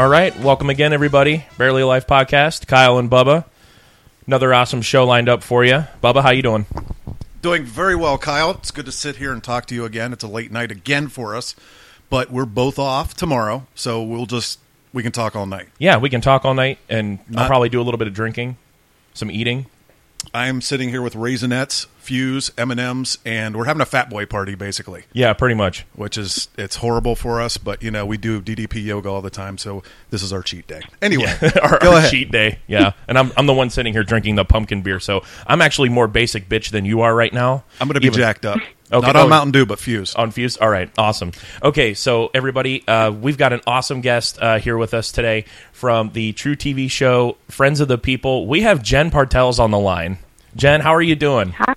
All right, welcome again, everybody. Barely Life podcast. Kyle and Bubba. Another awesome show lined up for you. Bubba, how you doing? Doing very well, Kyle. It's good to sit here and talk to you again. It's a late night again for us, but we're both off tomorrow, so we'll just we can talk all night. Yeah, we can talk all night, and I'll Not- probably do a little bit of drinking, some eating. I'm sitting here with Raisinets, Fuze, M and M's, and we're having a Fat Boy party, basically. Yeah, pretty much. Which is it's horrible for us, but you know we do DDP yoga all the time, so this is our cheat day. Anyway, our, go our ahead. cheat day. Yeah, and I'm I'm the one sitting here drinking the pumpkin beer, so I'm actually more basic bitch than you are right now. I'm going to be Even- jacked up. Okay. Not on Oh. Mountain Dew, but Fuze. On Fuze? All right, awesome. Okay, so everybody, uh, we've got an awesome guest uh, here with us today from the truTV show Friends of the People. We have Jen Bartels on the line. Jen, how are you doing? Hi.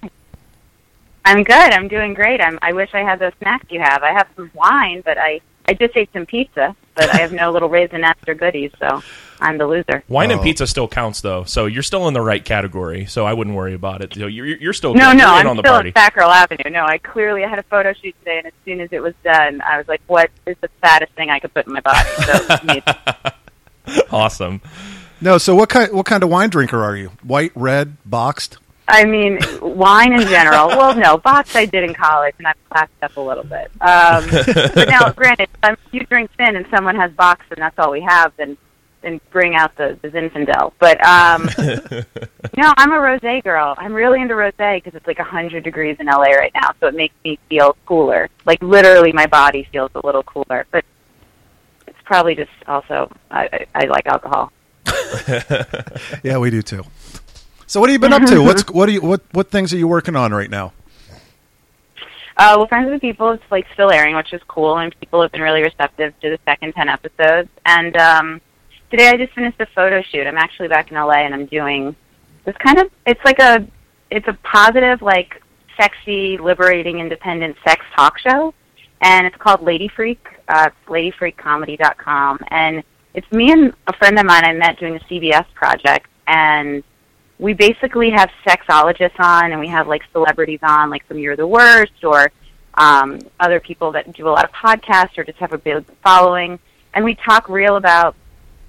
I'm good. I'm doing great. I'm, I wish I had those snacks you have. I have some wine, but I, I just ate some pizza, but I have no little raisinets or goodies, so I'm the loser. Wine and Oh. pizza still counts though, so you're still in the right category. So I wouldn't worry about it. So You're, you're still No, good. no, You're I'm on the still party. at Fat Girl Avenue. No, I clearly I had a photo shoot today, and as soon as it was done, I was like, "What is the fattest thing I could put in my body?" So, awesome. No, so what kind what kind of wine drinker are you? White, red, boxed? I mean, wine in general. Well, no, box I did in college, and I've classed up a little bit. Um, but now, granted, if you drink thin and someone has box, and that's all we have, then then bring out the, the Zinfandel. But um, no, I'm a rosé girl. I'm really into rosé because it's like 100 degrees in LA right now, so it makes me feel cooler. Like literally, my body feels a little cooler. But it's probably just also I, I, I like alcohol. Yeah, we do too. So what have you been up to? What's what are you what what things are you working on right now? Uh, well, Friends of the People is like still airing, which is cool, and people have been really receptive to the second ten episodes. And um, today I just finished a photo shoot. I'm actually back in LA, and I'm doing this kind of. It's like a, it's a positive, like sexy, liberating, independent sex talk show, and it's called Lady Freak. Uh, it's ladyfreakcomedy.com, and it's me and a friend of mine I met doing a CBS project, and we basically have sexologists on and we have like celebrities on like from You're the Worst or um, other people that do a lot of podcasts or just have a big following and we talk real about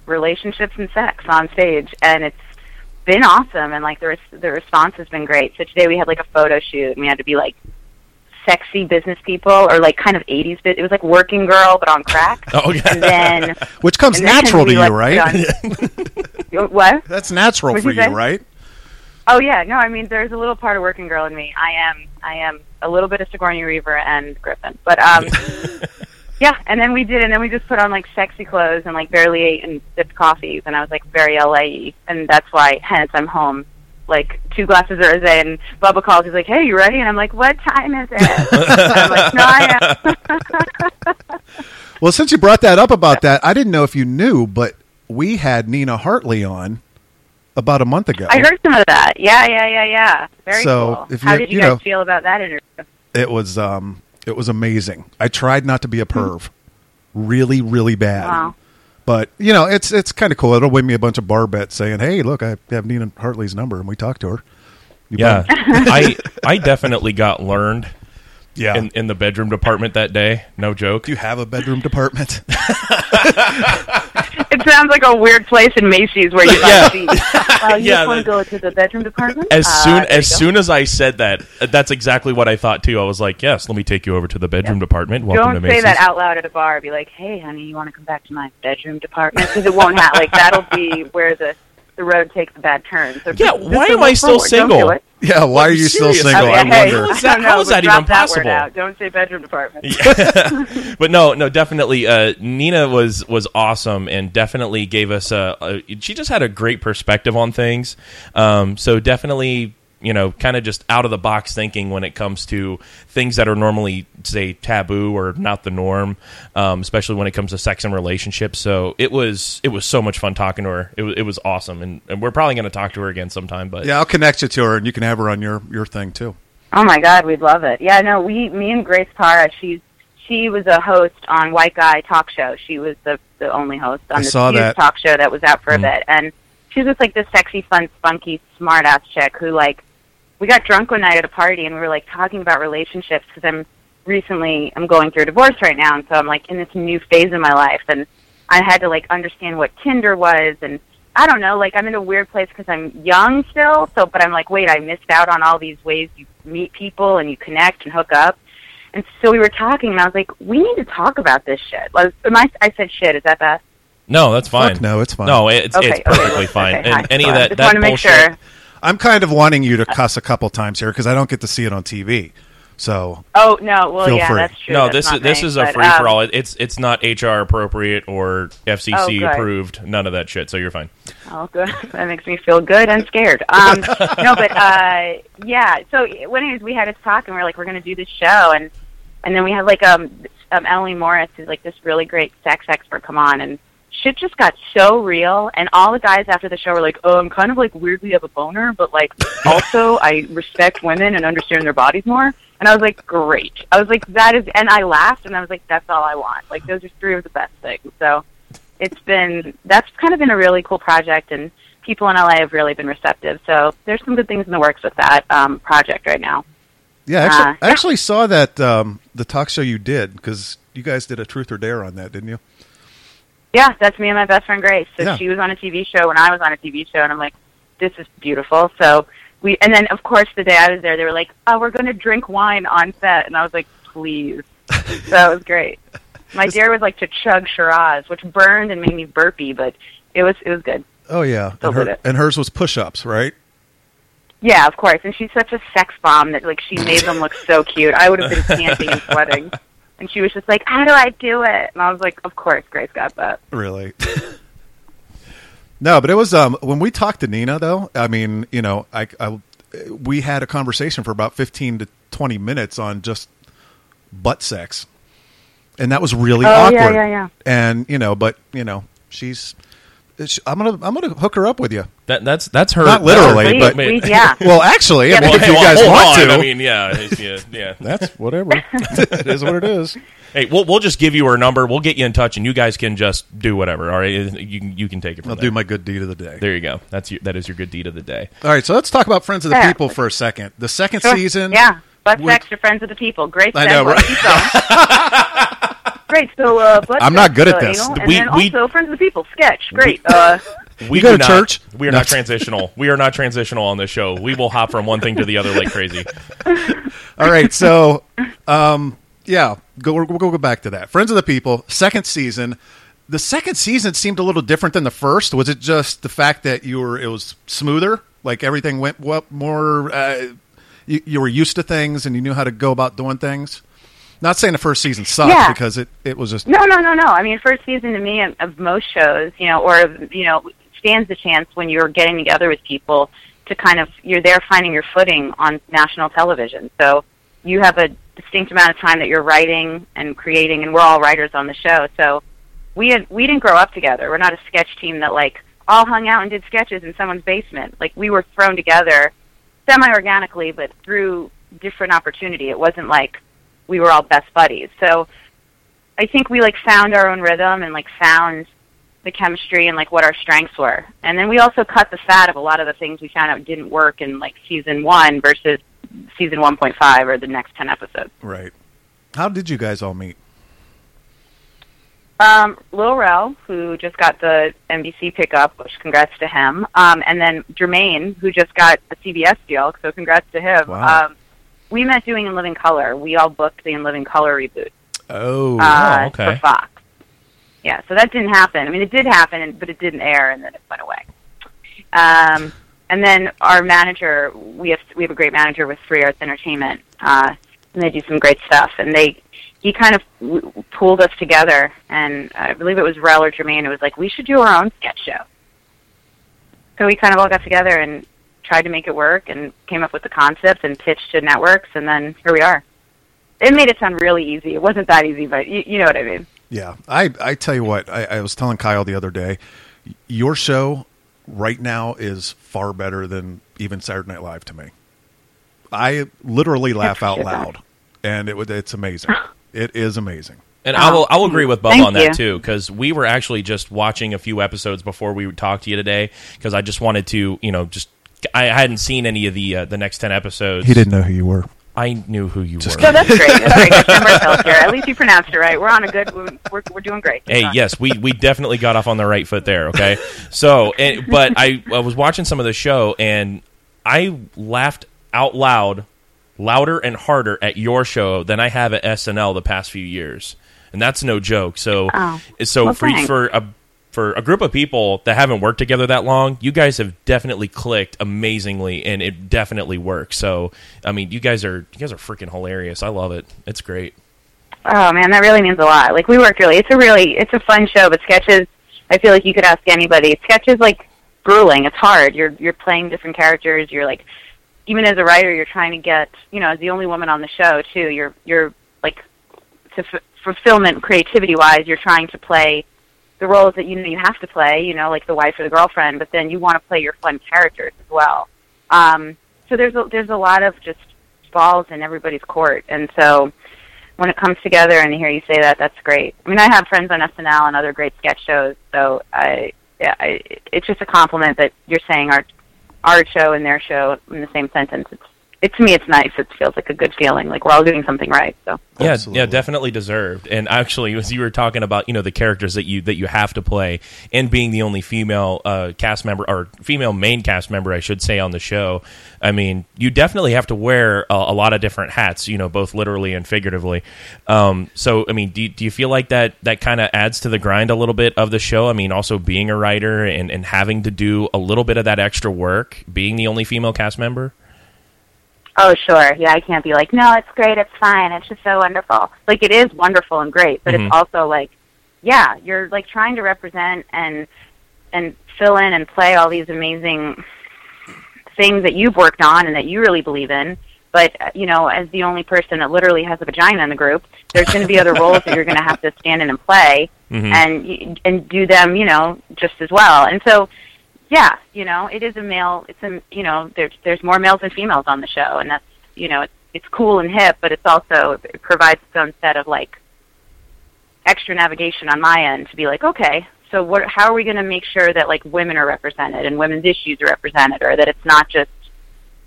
relationships and sex on stage and it's been awesome and like the res- the response has been great. So today we had like a photo shoot and we had to be like sexy business people or like kind of 80s bit. It was like working girl but on crack. Oh, yeah. And then Which comes natural to you, like, right? what? That's natural What'd for you you, right? Oh yeah, no, I mean there's a little part of working girl in me. I am I am a little bit of Sigourney Weaver and Griffith. But um yeah, and then we did and then we just put on like sexy clothes and like barely ate and sipped coffees and I was like very LA and that's why hence I'm home like two glasses of rosé and Bubba calls he's like, Hey, you ready? And I'm like, What time is it? I'm like, No, I am Well, since you brought that up about that, I didn't know if you knew, but we had Nina Hartley on about a month ago. I heard some of that. Yeah, yeah, yeah, yeah. Very So, cool. if How did you, you guys know- feel about that interview? It was um it was amazing. I tried not to be a perv. Really, really bad. Wow. But you know, it's it's kind of cool. It'll win me a bunch of bar bets saying, "Hey, look, I have Nina Hartley's number," and we talked to her. You Yeah. I I definitely got learned yeah. in, in the bedroom department that day. No joke. Do you have a bedroom department? It sounds like a weird place in Macy's where you Yeah. got seats. Uh, you Yeah, just want to that- go to the bedroom department? As Uh, soon there as soon as I said that, uh, that's exactly what I thought too. I was like, "Yes, let me take you over to the bedroom department." Welcome Don't to say that out loud at a bar. Be like, "Hey, honey, you want to come back to my bedroom department?" Because it won't happen. Like that'll be where the the road takes a bad turn. So Yeah, just- just why to am I still forward. Single? do yeah. Why are you still Serious? single? Okay, I hey, wonder. How is that- I don't how know, is but that drop even that possible? Word out. Don't say bedroom department. but no, no, definitely. Uh, Nina was was awesome and definitely gave us a, a. She just had a great perspective on things. Um, so definitely, you know, kind of just out of the box thinking when it comes to things that are normally say taboo or not the norm, um, especially when it comes to sex and relationships. So it was it was so much fun talking to her. It was it was awesome, and, and we're probably going to talk to her again sometime. But Yeah, I'll connect you to her, and you can have her on your your thing too. Oh my God, we'd love it. Yeah, no, we, me and Grace Parra, she's she was a host on White Guy Talk Show. She was the the only host on I the saw Fuse that. talk show that was out for Mm. a bit, and she was just like this sexy, fun, spunky, smart ass chick who like we got drunk one night at a party and we were like talking about relationships because I'm recently I'm going through a divorce right now, and so I'm like in this new phase of my life, and I had to like understand what Tinder was and I don't know, like I'm in a weird place because I'm young still. So, but I'm like, wait, I missed out on all these ways you meet people and you connect and hook up. And so we were talking, and I was like, we need to talk about this shit. Like, am I, I said shit. Is that best? No, that's fine. Fuck no, it's fine. No, it's Okay, it's okay, perfectly okay, fine. okay, and hi. any of that just that want make bullshit. sure. I'm kind of wanting you to cuss a couple times here because I don't get to see it on TV. So Oh no, well Feel yeah, free. that's true. No, That's this is this me, is a but, free for um, all. It's it's not HR appropriate or FCC Oh, approved. None of that shit. So you're fine. Oh, good. That makes me feel good and scared. Um, no, but uh, yeah. So, well, anyways, we had a talk, and we are like, we're going to do this show, and and then we had like um, um Emily Morse, who's like this really great sex expert, come on, and shit just got so real, and all the guys after the show were like, oh, I'm kind of like weirdly of a boner, but like also I respect women and understand their bodies more. And I was like, great. I was like, that is, and I laughed, and I was like, that's all I want. Like, those are three of the best things. So, it's been that's kind of been a really cool project and people in LA have really been receptive. So there's some good things in the works with that um, project right now. yeah, actually, Uh, I yeah. actually saw that um, the talk show you did because you guys did a truth or dare on that, didn't you? Yeah, that's me and my best friend Grace. So Yeah. she was on a TV show when I was on a TV show, and I'm like, this is beautiful. So we, and then of course the day I was there, they were like, oh, we're going to drink wine on set, and I was like, please. so it was great. My dare was like to chug Shiraz, which burned and made me burpy, but it was it was good. Oh yeah, Still and, her- and hers was push-ups, right? Yeah, of course. And she's such a sex bomb that like she made them look so cute. I would have been panting and sweating. And she was just like, "How do I do it?" And I was like, "Of course, Grace got that." Really? no, but it was um, when we talked to Nina though. I mean, you know, I, I we had a conversation for about fifteen to twenty minutes on just butt sex, and that was really Oh, awkward. yeah, yeah, yeah. And you know, but you know, she's. She- I'm gonna I'm gonna hook her up with you. That that's that's her. Not literally, Please, but- please, yeah. Well, actually, I mean, but- if you guys want on. to, I mean, yeah, yeah, yeah. that's whatever. it is what it is. Hey, we'll we'll just give you her number. We'll get you in touch, and you guys can just do whatever. All right, you can you can take it from I'll there. do my good deed of the day. there you go. That's your, that is your good deed of the day. All right, so let's talk about Friends of the Yeah. People for a second. The second Sure. season, Yeah, butt would- sex to friends of the people. Great. I know, right? Keep going. Great. So, uh, butt I'm not good at uh, this. anal, and We- then we- also friends of the people sketch. Great. Uh, We go do to not- church? We are No. not transitional. We are not transitional on this show. We will hop from one thing to the other like crazy. All right, so um, yeah, go, we'll go go back to that. Friends of the People, second season. The second season seemed a little different than the first. Was it just the fact that you were it was smoother, like everything went well, more? Uh, you, you were used to things and you knew how to go about doing things. Not saying the first season sucked Yeah. because it, it was just No, no, no, no. I mean, first season to me of, of most shows, you know, or you know, stands the chance when you're getting together with people to kind of you're there finding your footing on national television. So you have a distinct amount of time that you're writing and creating, and we're all writers on the show. So we had we didn't grow up together. We're not a sketch team that like all hung out and did sketches in someone's basement. Like we were thrown together semi organically, but through different opportunity. It wasn't like we were all best buddies. So I think we like found our own rhythm and like found the chemistry and like what our strengths were. And then we also cut the fat of a lot of the things we found out didn't work in like season one versus season 1.5 or the next 10 episodes. right. How did you guys all meet? Um, Lil Rel, who just got the NBC pickup, which congrats to him. Um, and then Jermaine, who just got a CBS deal, so congrats to him. Wow. Um, we met doing In Living Color. We all booked the In Living Color reboot. Oh, uh, okay. for Fox. Yeah, so that didn't happen. I mean, it did happen, but it didn't air, and then it went away. Um, and then our manager, we have we have a great manager with 3 Arts Entertainment, uh, and they do some great stuff. And they he kind of w- pulled us together, and I believe it was Rel or Jermaine. It was like we should do our own sketch show. So we kind of all got together and tried to make it work, and came up with the concept and pitched to networks, and then here we are. It made it sound really easy. It wasn't that easy, but you, you know what I mean. Yeah, I I tell you what, I, I was telling Kyle the other day, your show right now is far better than even Saturday Night Live to me. I literally laugh out loud, and it it's amazing. it is amazing. And I will I will agree with Bub Thank on that you. too because we were actually just watching a few episodes before we talked to you today because I just wanted to you know just I hadn't seen any of the uh, the next ten episodes. He didn't know who you were. I knew who you Just were. So that's great. That's great. Good Tim here. At least you pronounced it right. We're on a good. We're we're doing great. Hey, Keep yes, we, we definitely got off on the right foot there. Okay, so and, but I, I was watching some of the show and I laughed out loud, louder and harder at your show than I have at SNL the past few years, and that's no joke. So Oh. so Well, for thanks. for a for a group of people that haven't worked together that long, you guys have definitely clicked amazingly, and it definitely works. So I mean, you guys are you guys are freaking hilarious. I love it. It's great. Oh man, that really means a lot. Like we worked really. It's a really it's a fun show, but sketches. I feel like you could ask anybody. Sketches like grueling. It's hard. You're you're playing different characters. You're like even as a writer, you're trying to get you know as the only woman on the show too. You're you're like to f- fulfillment creativity wise. You're trying to play the roles that you know you have to play. You know like the wife or the girlfriend, but then you want to play your fun characters as well. Um, so there's a, there's a lot of just balls in everybody's court, and so when it comes together and hear you say that, that's great. I mean, I have friends on SNL and other great sketch shows, so I, yeah, I, it's just a compliment that you're saying our our show and their show in the same sentence. It's it to me, it's nice. It feels like a good feeling, like we're all doing something right. So Yeah, Absolutely. yeah, definitely deserved. And actually, as you were talking about, you know, the characters that you that you have to play, and being the only female uh, cast member or female main cast member, I should say, on the show. I mean, you definitely have to wear a, a lot of different hats, you know, both literally and figuratively. Um, so, I mean, do, do you feel like that that kind of adds to the grind a little bit of the show? I mean, also being a writer and, and having to do a little bit of that extra work, being the only female cast member. Oh, sure. Yeah, I can't be like, no, it's great, it's fine, it's just so wonderful. Like, it is wonderful and great, but Mhm. it's also like, yeah, you're like trying to represent and and fill in and play all these amazing things that you've worked on and that you really believe in. But uh, you know, as the only person that literally has a vagina in the group, there's going to be other roles that you're going to have to stand in and play Mhm. and and do them, you know, just as well. And so, yeah, you know, it is a male. It's a you know, there's there's more males than females on the show, and that's you know, it's it's cool and hip, but it's also it provides its own set of like extra navigation on my end to be like, okay, so what? How are we going to make sure that like women are represented and women's issues are represented, or that it's not just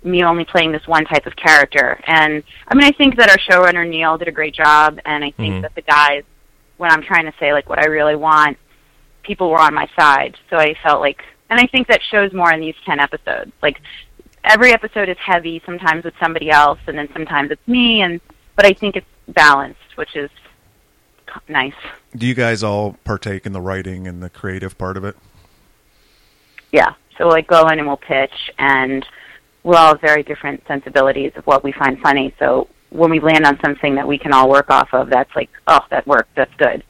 me only playing this one type of character? And I mean, I think that our showrunner Neil did a great job, and I think Mhm. that the guys, when I'm trying to say like what I really want, people were on my side. So I felt like, and I think that shows more in these ten episodes. Like every episode is heavy, sometimes with somebody else, and then sometimes it's me, and but I think it's balanced, which is nice. Do you guys all partake in the writing and the creative part of it? Yeah. So we'll like go in and we'll pitch, and we're all very different sensibilities of what we find funny. So when we land on something that we can all work off of, that's like, oh, that worked. That's good.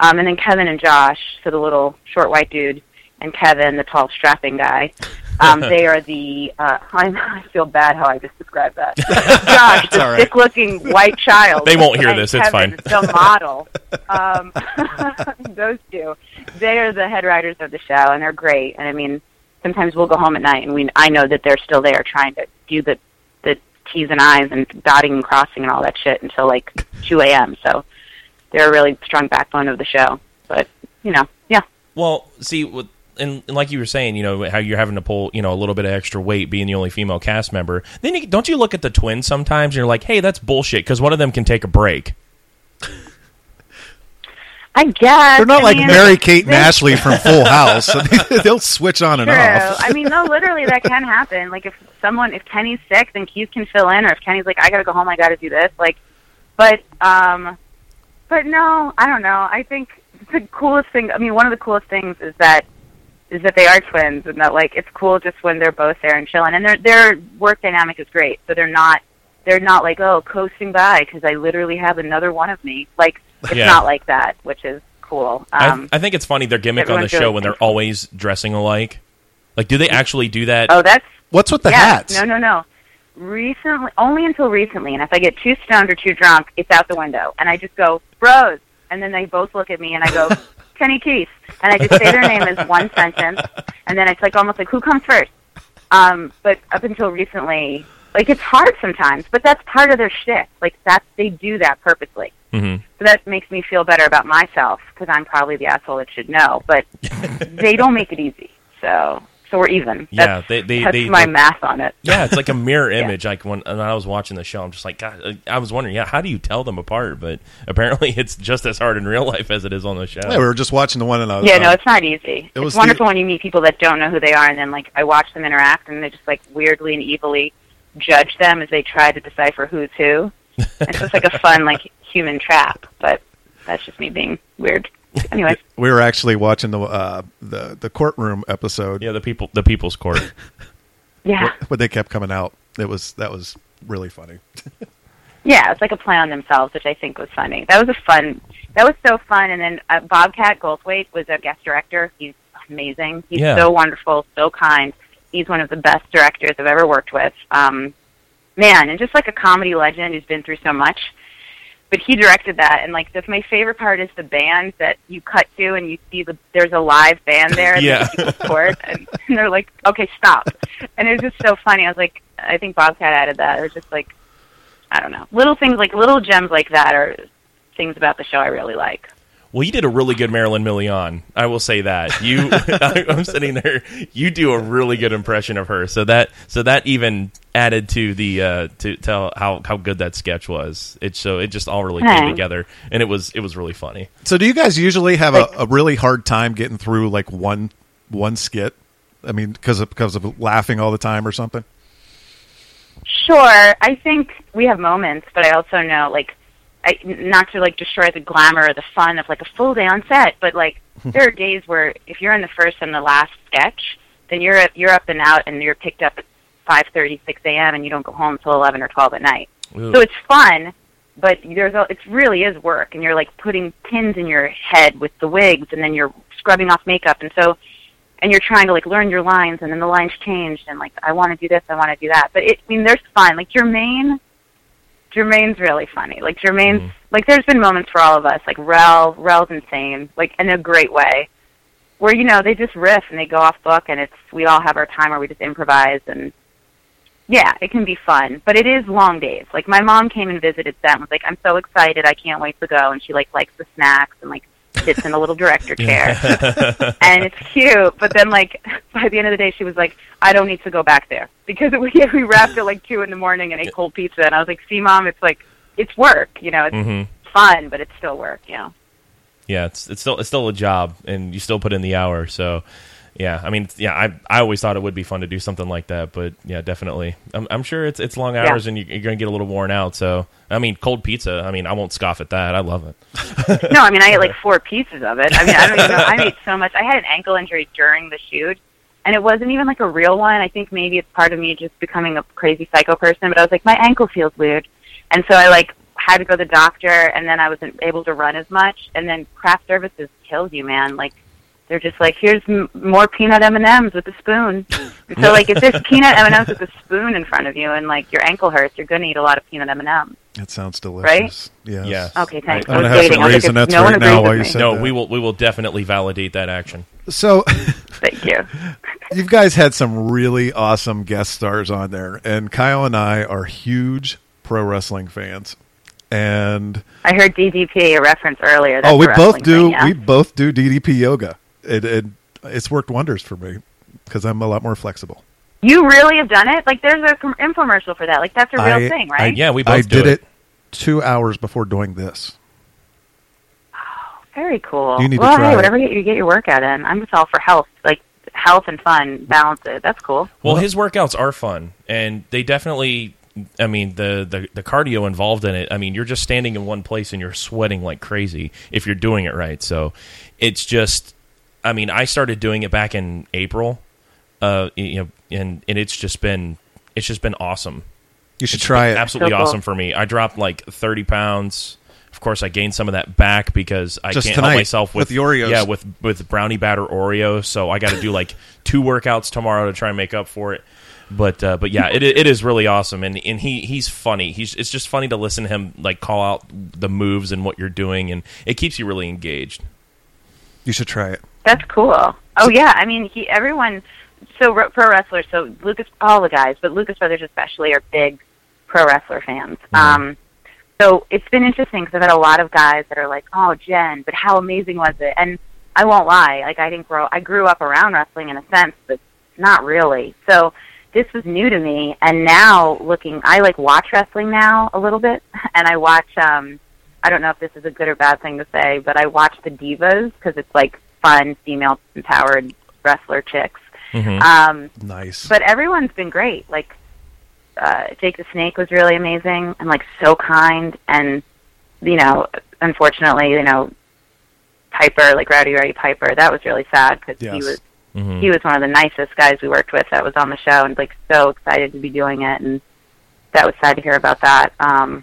Um, and then Kevin and Josh, so the little short white dude, and Kevin, the tall strapping guy. Um, they are the. Uh, I, I feel bad how I just described that. Josh, the right. sick-looking white child. They won't hear and this, it's fine. The model. Um, those two, they are the head writers of the show, and they're great. And I mean, sometimes we'll go home at night, and we I know that they're still there trying to do the the T's and I's and dotting and crossing and all that shit until like 2 a.m. So they're a really strong backbone of the show. But you know, yeah. Well, see, with, and, and like you were saying, you know how you're having to pull, you know, a little bit of extra weight being the only female cast member. Then you, don't you look at the twins sometimes? and You're like, hey, that's bullshit because one of them can take a break. I guess They're not I like mean, Mary Kate and Ashley from Full House. They, they'll switch on and True. off. I mean, no, literally that can happen. Like if someone, if Kenny's sick, then Keith can fill in, or if Kenny's like, I gotta go home, I gotta do this. Like, but, um, but no, I don't know. I think the coolest thing. I mean, one of the coolest things is that is that they are twins, and that like it's cool just when they're both there and chilling, and their their work dynamic is great. So they're not they're not like oh coasting by because I literally have another one of me. Like it's Yeah. not like that, which is cool. Um, I, I think it's funny their gimmick on the show when they're thankful. always dressing alike. Like, do they actually do that? oh, that's What's with the yes. hats? No, no, no. Recently, only until recently, and if I get too stoned or too drunk, it's out the window, and I just go, "Bros," and then they both look at me, and I go, "Kenny Keith," and I just say their name as one sentence, and then it's like almost like, "Who comes first? Um, but up until recently, like it's hard sometimes, but that's part of their shtick. Like that's they do that purposely. hmm So that makes me feel better about myself because I'm probably the asshole that should know, but they don't make it easy. So so we're even. Yeah, That's, they- they- that's they- my they- math on it. Yeah, it's like a mirror Yeah. image. Like when, when I was watching the show, I'm just like, God, I was wondering, yeah, how do you tell them apart? But apparently, it's just as hard in real life as it is on the show. Yeah, we were just watching the one in a Yeah, uh, no, it's not easy. it was It's the- wonderful when you meet people that don't know who they are, and then like I watch them interact, and they just like weirdly and evilly judge them as they try to decipher who's who. it's just like a fun like human trap, but that's just me being weird. Anyways, we were actually watching the uh, the the courtroom episode yeah, the people, the people's court. yeah, when they kept coming out. It was that was really funny. yeah, it's like a play on themselves, which I think was funny. That was a fun. That was so fun. And then uh, Bobcat Goldthwait was a guest director. He's amazing. He's Yeah. so wonderful, so kind. He's one of the best directors I've ever worked with. Um, man, and just like a comedy legend who's been through so much. But he directed that, and like the, my favorite part is the band that you cut to, and you see the there's a live band there, Yeah. that support, and, and they're like, okay, stop, and it was just so funny. I was like, I think Bobcat added that. It was just like, I don't know, little things like little gems like that are things about the show I really like. Well, you did a really good Marilyn Milian. I will say that. You, I'm sitting there. You do a really good impression of her. So that, so that even added to the uh, to tell how how good that sketch was. It so it just all really came Thanks. together, and it was it was really funny. So, do you guys usually have a, a really hard time getting through like one one skit? I mean, because of, because of laughing all the time or something. Sure, I think we have moments, but I also know like I, not to like destroy the glamour or the fun of like a full day on set, but like there are days where if you're in the first and the last sketch, then you're you're up and out and you're picked up at five thirty, six a.m. and you don't go home until eleven or twelve at night. Ooh. So it's fun, but there's a, it really is work, and you're like putting pins in your head with the wigs, and then you're scrubbing off makeup, and so and you're trying to like learn your lines, and then the lines changed, and like I want to do this, I want to do that, but it, I mean, there's fun. Like Jermaine, Jermaine's really funny. Like Jermaine's Mhm. like there's been moments for all of us. Like Rel, Rel's insane, like in a great way, where you know they just riff and they go off book, and it's we all have our time where we just improvise and yeah, it can be fun, but it is long days. Like my mom came and visited set and was like, "I'm so excited, I can't wait to go." And she like likes the snacks and like sits in a little director chair, and it's cute. But then like by the end of the day, she was like, "I don't need to go back there because we we wrapped at like two in the morning and ate cold pizza." And I was like, "See, mom, it's like it's work, you know, it's hmm fun, but it's still work, you know." Yeah, it's it's still it's still a job, and you still put in the hour. So, yeah, I mean, yeah, I I always thought it would be fun to do something like that, but yeah, definitely, I'm, I'm sure it's it's long Yeah. hours, and you, you're gonna get a little worn out. So, I mean, cold pizza. I mean, I won't scoff at that. I love it. no, I mean I ate like four pieces of it. I mean I don't even know. I ate so much. I had an ankle injury during the shoot, and it wasn't even like a real one. I think maybe it's part of me just becoming a crazy psycho person. But I was like, my ankle feels weird, and so I like had to go to the doctor, and then I wasn't able to run as much. And then craft services kills you, man. Like they're just like, here's m- more peanut M and M's with a spoon. And so like if there's peanut M and M's with a spoon in front of you, and like your ankle hurts, you're gonna eat a lot of peanut M and M's. That sounds delicious. Yes. Yes. Okay, thanks. I'm I gonna was have some dating. I was like, if Raisinets no one right now while you said No, that. we will we will definitely validate that action. So, Thank you. you guys had some really awesome guest stars on there, and Kyle and I are huge pro wrestling fans. And I heard DDP a reference earlier. That's oh, we both do. thing, yeah. We both do DDP yoga. It, it it's worked wonders for me because I'm a lot more flexible. You really have done it? Like, there's a com- infomercial for that. Like, that's a real I- thing, I- right? Yeah, we both I do did it. two hours before doing this. Oh, Very cool. You need to well, try hey, whatever you you get your workout in. I'm just all for health, like health and fun, balance it. That's cool. Well, his workouts are fun, and they definitely. I mean, the, the the cardio involved in it. I mean, you're just standing in one place and you're sweating like crazy if you're doing it right. So, it's just. I mean, I started doing it back in April, uh, you know, and and it's just been it's just been awesome. You should try it. Absolutely So cool. awesome for me. I dropped like 30 pounds. Of course, I gained some of that back because I Just can't tonight, help myself with, with the Oreos. Yeah, with with brownie batter Oreos. So I got to do like two workouts tomorrow to try and make up for it. But uh, but yeah, it it is really awesome, and and he he's funny. He's it's just funny to listen to him like call out the moves and what you're doing, and it keeps you really engaged. You should try it. That's cool. Oh yeah, I mean, he everyone. So ro- pro wrestlers. So Lucas, all the guys, but Lucas Brothers especially are big pro wrestler fans. Um, so it's been interesting because I've had a lot of guys that are like, "Oh, Jen, but how amazing was it?" And I won't lie, like I didn't grow. I grew up around wrestling in a sense, but not really. So this was new to me, and now looking, I like watch wrestling now a little bit, and I watch. um I don't know if this is a good or bad thing to say, but I watch the divas because it's like fun female empowered wrestler chicks. Mhm. Um, Nice. but everyone's been great. Like uh, Jake the Snake was really amazing and like so kind. And you know, unfortunately, you know, Piper, like Rowdy Roddy Piper, that was really sad because he Yes. was Mhm. he was one of the nicest guys we worked with that was on the show and like so excited to be doing it and that was sad to hear about that. Um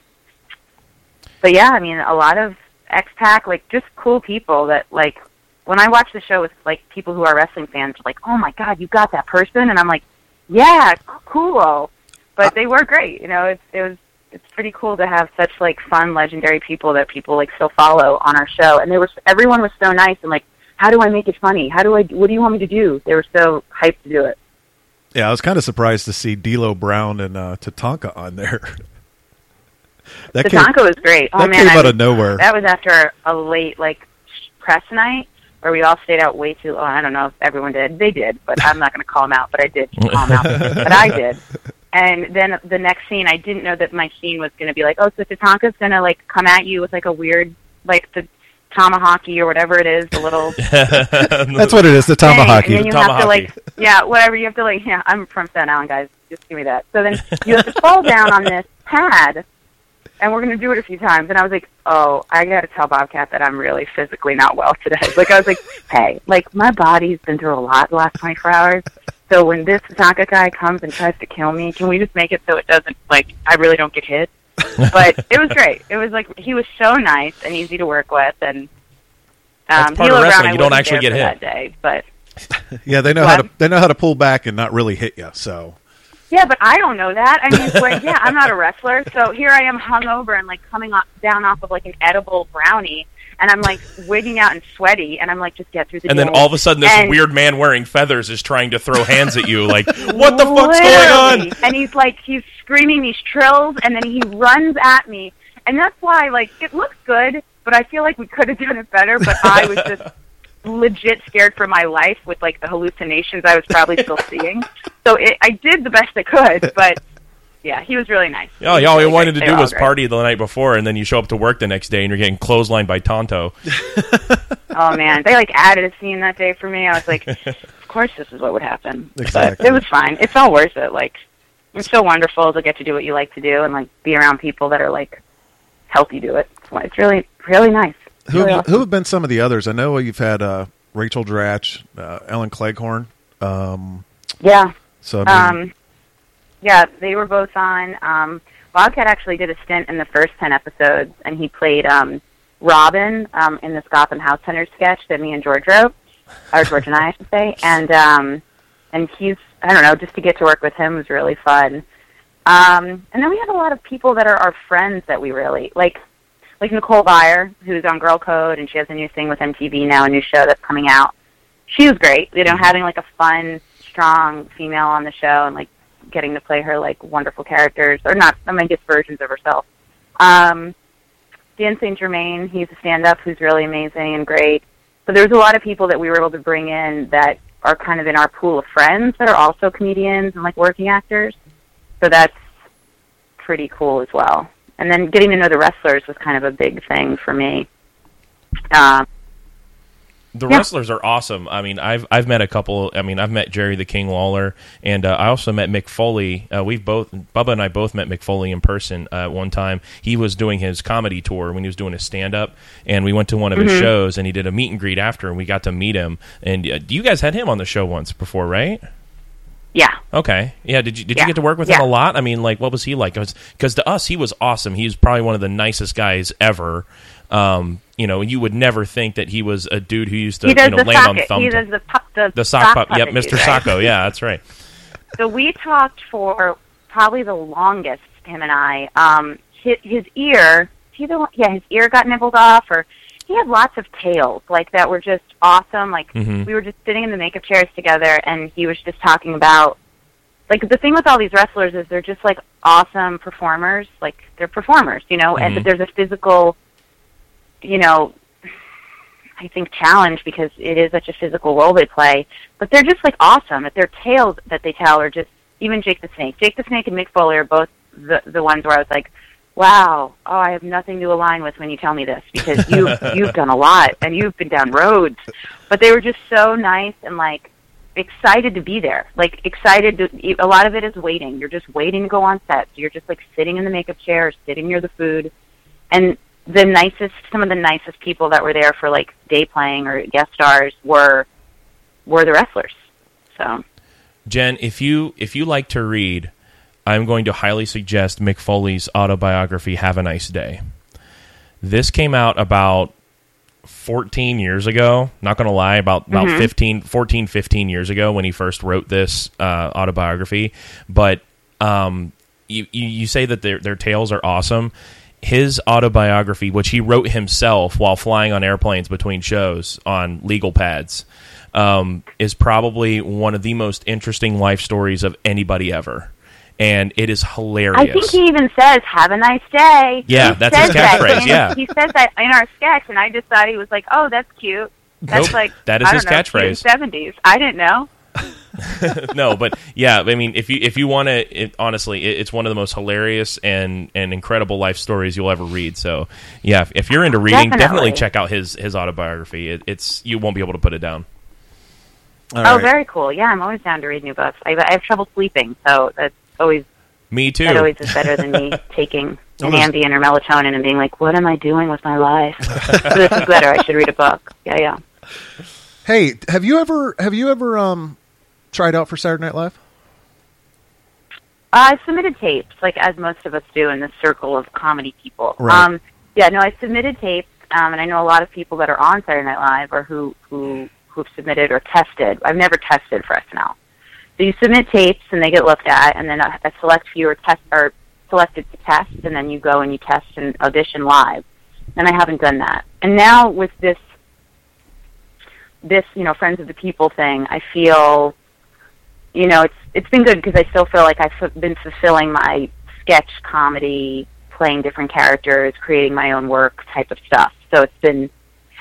but yeah, I mean a lot of X Pac, like just cool people that like when I watch the show with like people who are wrestling fans like, Oh my god, you got that person and I'm like, Yeah, cool But they were great, you know, it's it was it's pretty cool to have such like fun legendary people that people like still follow on our show and they were everyone was so nice and like how do I make it funny? How do I? What do you want me to do? They were so hyped to do it. Yeah, I was kind of surprised to see D'Lo Brown and uh, Tatanka on there. that The came, was great. Oh that man, came I out was- of nowhere. that was after a late like press night where we all stayed out way too. long. I don't know if everyone did. They did, but I'm not going to call them out. But I did call them out. but I did. And then the next scene, I didn't know that my scene was going to be like, oh, so Tatanka's going to like come at you with like a weird like the tomahawky or whatever it is, the little That's what it is, the thing, tomahawk. And then you have to like, yeah, whatever. You have to like, yeah. I'm from Staten Island, guys. Just give me that. So then you have to fall down on this pad, and we're gonna do it a few times. And I was like, oh, I got to tell Bobcat that I'm really physically not well today. Like I was like, hey, like my body's been through a lot the last 24 hours. So when this Tonka guy comes and tries to kill me, can we just make it so it doesn't like I really don't get hit? but it was great. It was like he was so nice and easy to work with, and That's um, part of D'Lo Brown, wrestling. You don't wasn't actually get hit. that day, but Yeah, they know how to they know how to pull back and not really hit you. So Yeah, but I don't know that. I mean, like, yeah, I'm not a wrestler, so here I am hungover and like coming off, down off of like an edible brownie, and I'm like wigging out and sweaty, and I'm like, just get through the and day. then all of a sudden, this And- weird man wearing feathers is trying to throw hands at you. Like, what the fuck's going on? And he's like, he's screaming these trills, and then he runs at me, and that's why, like, it looks good, but I feel like we could have done it better. But I was just legit scared for my life with like the hallucinations I was probably still seeing. So it, I did the best I could, but yeah, he was really nice. Oh, yeah, all was you wanted great. to do was great. party the night before, and then you show up to work the next day and you're getting clotheslined by Tonto. Oh man, they like added a scene that day for me. I was like, of course this is what would happen. Exactly. But it was fine. It's all worth it. Like it's so wonderful to get to do what you like to do and like be around people that are like help you do it. It's- It's really really nice. Who who have been some of the others? I know you've had uh, Rachel Dratch, uh, Ellen Cleghorne. Um, Yeah. so I mean, Um, yeah, they were both on. Um, Wildcat actually did a stint in the first ten episodes, and he played um, Robin um, in this Gotham House Hunter sketch that me and George wrote, or George and I, I should say. And um, and he's I don't know, just to get to work with him was really fun. Um, and then we have a lot of people that are our friends that we really like, like Nicole Byer, who's on Girl Code, and she has a new thing with MTV now, a new show that's coming out. She was great, you know, having like a fun, strong female on the show, and like getting to play her like wonderful characters, or not, I mean, just versions of herself. Um, Dan St. Germain, he's a stand-up who's really amazing and great. So there's a lot of people that we were able to bring in that are kind of in our pool of friends that are also comedians and like working actors. So that's pretty cool as well. And then getting to know the wrestlers was kind of a big thing for me. Um, The Yeah. wrestlers are awesome. I mean, I've I've met a couple. I mean, I've met Jerry the King Lawler, and uh, I also met Mick Foley. Uh, we've both Bubba and I both met Mick Foley in person uh, at one time. He was doing his comedy tour when he was doing his stand up, and we went to one of his shows, and he did a meet and greet after, and we got to meet him. And uh, you guys had him on the show once before, right? Yeah. Okay. Yeah. Did you did Yeah. you get to work with Yeah. him a lot? I mean, like, what was he like? Because to us, he was awesome. He was probably one of the nicest guys ever. Um, you know, you would never think that he was a dude who used to you know land on thumb. He does the pup, the, the sock pup. Yep, Mr. right? Yeah, that's right. So we talked for probably the longest, him and I. Um, his, his ear, he the one, yeah, his ear got nibbled off, or he had lots of tales like that were just awesome. Like Mhm. we were just sitting in the makeup chairs together, and he was just talking about. Like the thing with all these wrestlers is they're just like awesome performers. Like they're performers, you know, and Mhm. but there's a physical, you know, I think challenge because it is such a physical role they play. But they're just like awesome. That Their tales that they tell are just even Jake the Snake. Jake the Snake and Mick Foley are both the the ones where I was like, wow, oh, I have nothing to align with when you tell me this because you you've done a lot and you've been down roads. But they were just so nice and like excited to be there. Like excited to a lot of it is waiting. You're just waiting to go on set. So you're just like sitting in the makeup chair, sitting near the food. And the nicest some of the nicest people that were there for like day playing or guest stars were were the wrestlers. So Jen, if you if you like to read, I'm going to highly suggest Mick Foley's autobiography Have a Nice Day. This came out about 14 years ago. Not going to lie, about about Mhm. 15, 14, 15 years ago when he first wrote this uh, autobiography. But um, you, you you say that their their tales are awesome. His autobiography, which he wrote himself while flying on airplanes between shows on legal pads, um, is probably one of the most interesting life stories of anybody ever. And it is hilarious. I think he even says "Have a nice day." Yeah, He that's his says that catchphrase, yeah. he says that in our sketch, and I just thought he was like, "Oh, that's cute." That's Nope, like that is I his know, catchphrase. Seventies. I didn't know. no, but yeah, I mean, if you if you want to, it, honestly, it, it's one of the most hilarious and and incredible life stories you'll ever read. So, yeah, if, if you're into reading, definitely. Definitely. check out his his autobiography. It, it's you won't be able to put it down. Oh, All oh, right. very cool. Yeah, I'm always down to read new books. I, I have trouble sleeping, so that's always Me too. that always is better than me taking an there's- Ambien or melatonin and being like, "What am I doing with my life?" this is better. I should read a book. Yeah, yeah. Hey, have you ever have you ever um tried out for Saturday Night Live? I submitted tapes, like as most of us do in this circle of comedy people. Right. Um, yeah, no, I submitted tapes, um, and I know a lot of people that are on Saturday Night Live or who who who've submitted or tested. I've never tested for SNL. So you submit tapes, and they get looked at, and then a, a select few are test are selected to test, and then you go and you test and audition live. And I haven't done that. And now with this this you know Friends of the People thing, I feel you know, it's it's been good because I still feel like I've been fulfilling my sketch comedy, playing different characters, creating my own work type of stuff. So it's been,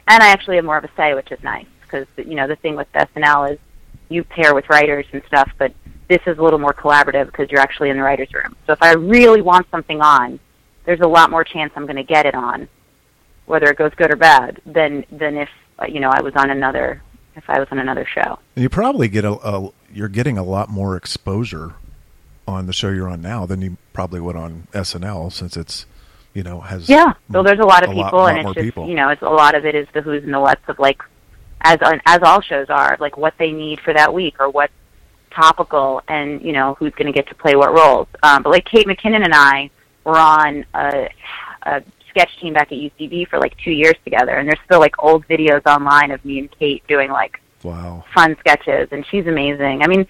and I actually have more of a say, which is nice because you know the thing with SNL is you pair with writers and stuff, but this is a little more collaborative because you're actually in the writers' room. So if I really want something on, there's a lot more chance I'm going to get it on, whether it goes good or bad, than than if uh, you know I was on another if I was on another show. You probably get a, a you're getting a lot more exposure on the show you're on now than you probably would on SNL since it's you know has Yeah. So there's a lot of a people, lot and it's just people. you know, it's a lot of it is the who's and the whats of like, as on, as all shows are, like what they need for that week or what's topical, and you know who's going to get to play what roles. Um, but like Kate McKinnon and I were on a, a sketch team back at UCB for like two years together, and there's still like old videos online of me and Kate doing like wow fun sketches, and she's amazing. I mean,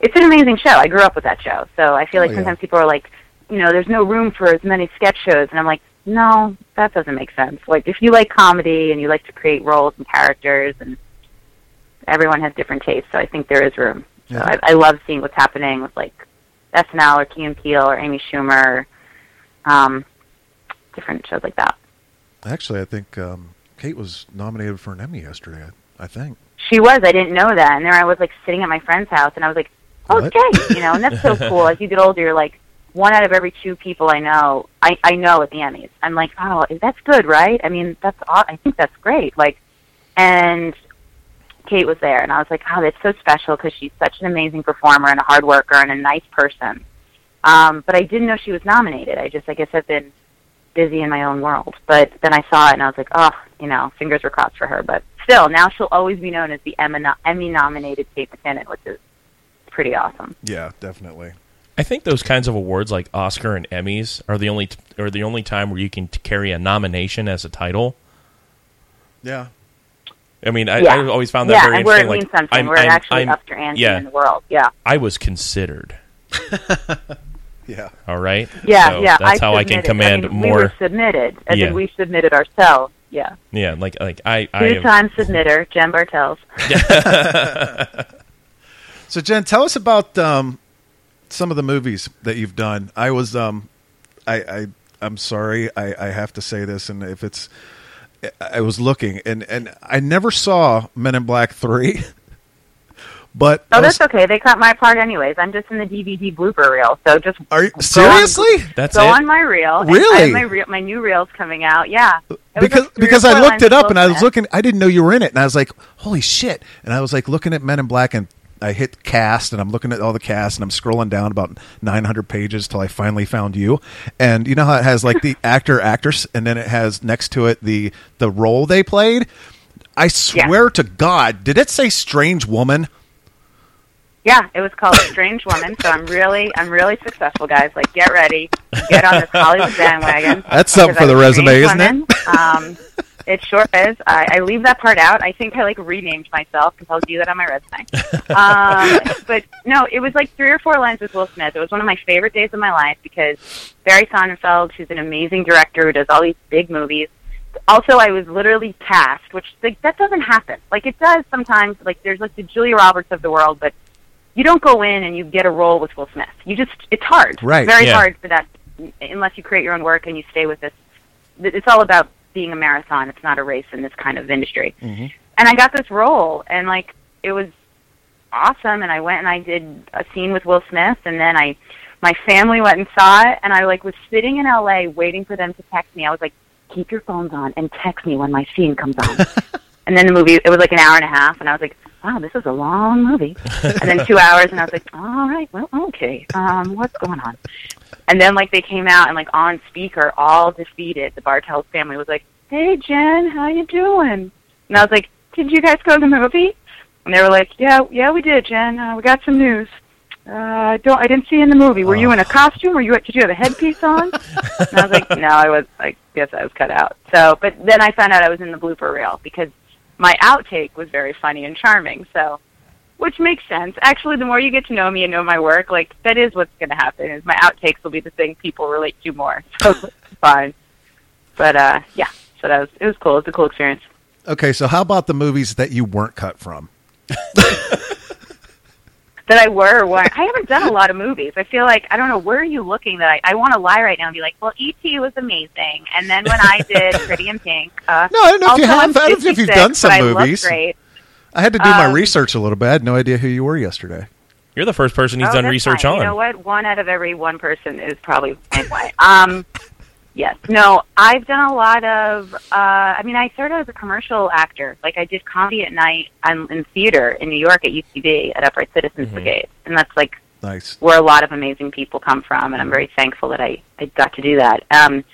it's an amazing show. I grew up with that show, so I feel like Oh, yeah. sometimes people are like, you know, there's no room for as many sketch shows, and I'm like, no, that doesn't make sense. Like, if you like comedy and you like to create roles and characters, and everyone has different tastes, so I think there is room. Yeah. So I, I love seeing what's happening with like SNL or Key and Peele or Amy Schumer, um, different shows like that. actually I think um, Kate was nominated for an Emmy yesterday I, I think She was. I didn't know that. And there I was like sitting at my friend's house, and I was like, "Oh, What? Kate," you know. And that's so cool. As you get older, you're like, one out of every two people I know, I I know at the Emmys. I'm like, oh, that's good, right? I mean, that's aw- I think that's great. Like, and Kate was there, and I was like, oh, that's so special because she's such an amazing performer and a hard worker and a nice person. Um, but I didn't know she was nominated. I just, I guess, I've been busy in my own world. But then I saw it, and I was like, oh, you know, fingers were crossed for her. But still, now she'll always be known as the Emmy nominated Kate McKinnon, which is pretty awesome. yeah definitely I think those kinds of awards like Oscar and Emmys are the only are the only time where you can t- carry a nomination as a title. yeah I mean, I, Yeah. I've always found that yeah, very and where it interesting. means like, something. I'm, we're I'm- actually I'm- up to ante yeah, in the world. Yeah. I was considered. yeah All right. Yeah, So yeah. That's I how I can command I mean, more. We were submitted, as Yeah. in we submitted ourselves. Yeah. yeah, like like I I Two-time submitter, Jen Bartels. So Jen, tell us about um, some of the movies that you've done. I was, um, I, I, I'm sorry, I, I have to say this, and if it's, I was looking, and and I never saw Men in Black three. But Oh, was- that's okay. They cut my part anyways. I'm just in the DVD blooper reel, so just are you go on- seriously? That's go it. on my reel. and Really? I have my reel, my new reel's coming out. Yeah. Because like three or because I looked it up and I was looking. I didn't know you were in it, and I was like, "Holy shit!" And I was like looking at Men in Black, and I hit cast, and I'm looking at all the cast, and I'm scrolling down about 900 pages till I finally found you. And you know how it has like the actor actress, and then it has next to it the the role they played. I swear to God, did it say strange woman? Yeah, it was called Strange Woman. So I'm really, I'm really successful, guys. Like, get ready, get on this Hollywood bandwagon. That's something for the resume, isn't it? Um, it sure is. I, I leave that part out. I think I like renamed myself because I'll do that on my resume. Um, but no, it was like three or four lines with Will Smith. It was one of my favorite days of my life because Barry Sonnenfeld, who's an amazing director who does all these big movies. Also, I was literally cast, which like that doesn't happen. Like it does sometimes. Like there's like the Julia Roberts of the world, but you don't go in and you get a role with Will Smith. You just it's hard. Right. It's very Yeah. hard for that unless you create your own work and you stay with this. It's all about being a marathon. It's not a race in this kind of industry. Mhm. And I got this role, and like it was awesome. And I went and I did a scene with Will Smith, and then I, my family went and saw it, and I like was sitting in LA waiting for them to text me. I was like, keep your phones on and text me when my scene comes on. and then the movie, it was like an hour and a half, and I was like, wow, this is a long movie. and then two hours, and I was like, all right, well, okay, um, what's going on? And then like they came out and like on speaker, all defeated. The Bartels family was like, "Hey Jen, how you doing?" And I was like, "Did you guys go to the movie?" And they were like, "Yeah, yeah, we did, Jen. Uh, we got some news." Uh, I don't. I didn't see you in the movie. Were you in a costume? Were you? Did you have a headpiece on? and I was like, no, I was. I guess I was cut out. So, but then I found out I was in the blooper reel because my outtake was very funny and charming. So, which makes sense. Actually, the more you get to know me and know my work, like that is what's going to happen. Is my outtakes will be the thing people relate to more. So it's fine. But uh, yeah. So that was it was cool. It was a cool experience. Okay, so how about the movies that you weren't cut from? that I were or weren't. I haven't done a lot of movies. I feel like I don't know where are you looking that I I want to lie right now and be like, well, E.T. was amazing, and then when I did Pretty in Pink, uh, No, I don't know if you have. I'm I don't know if you've done some but I movies. great. I had to do my Um, research a little bit. I had no idea who you were yesterday. You're the first person he's Oh, done research fine. on. You know what? One out of every one person is probably the same. Um, yes. No, I've done a lot of. Uh, I mean, I started as a commercial actor. Like I did comedy at night um, in theater in New York at UCB at Upright Citizens Mhm. Brigade, and that's like Nice. where a lot of amazing people come from, and I'm very thankful that I, I got to do that. Um,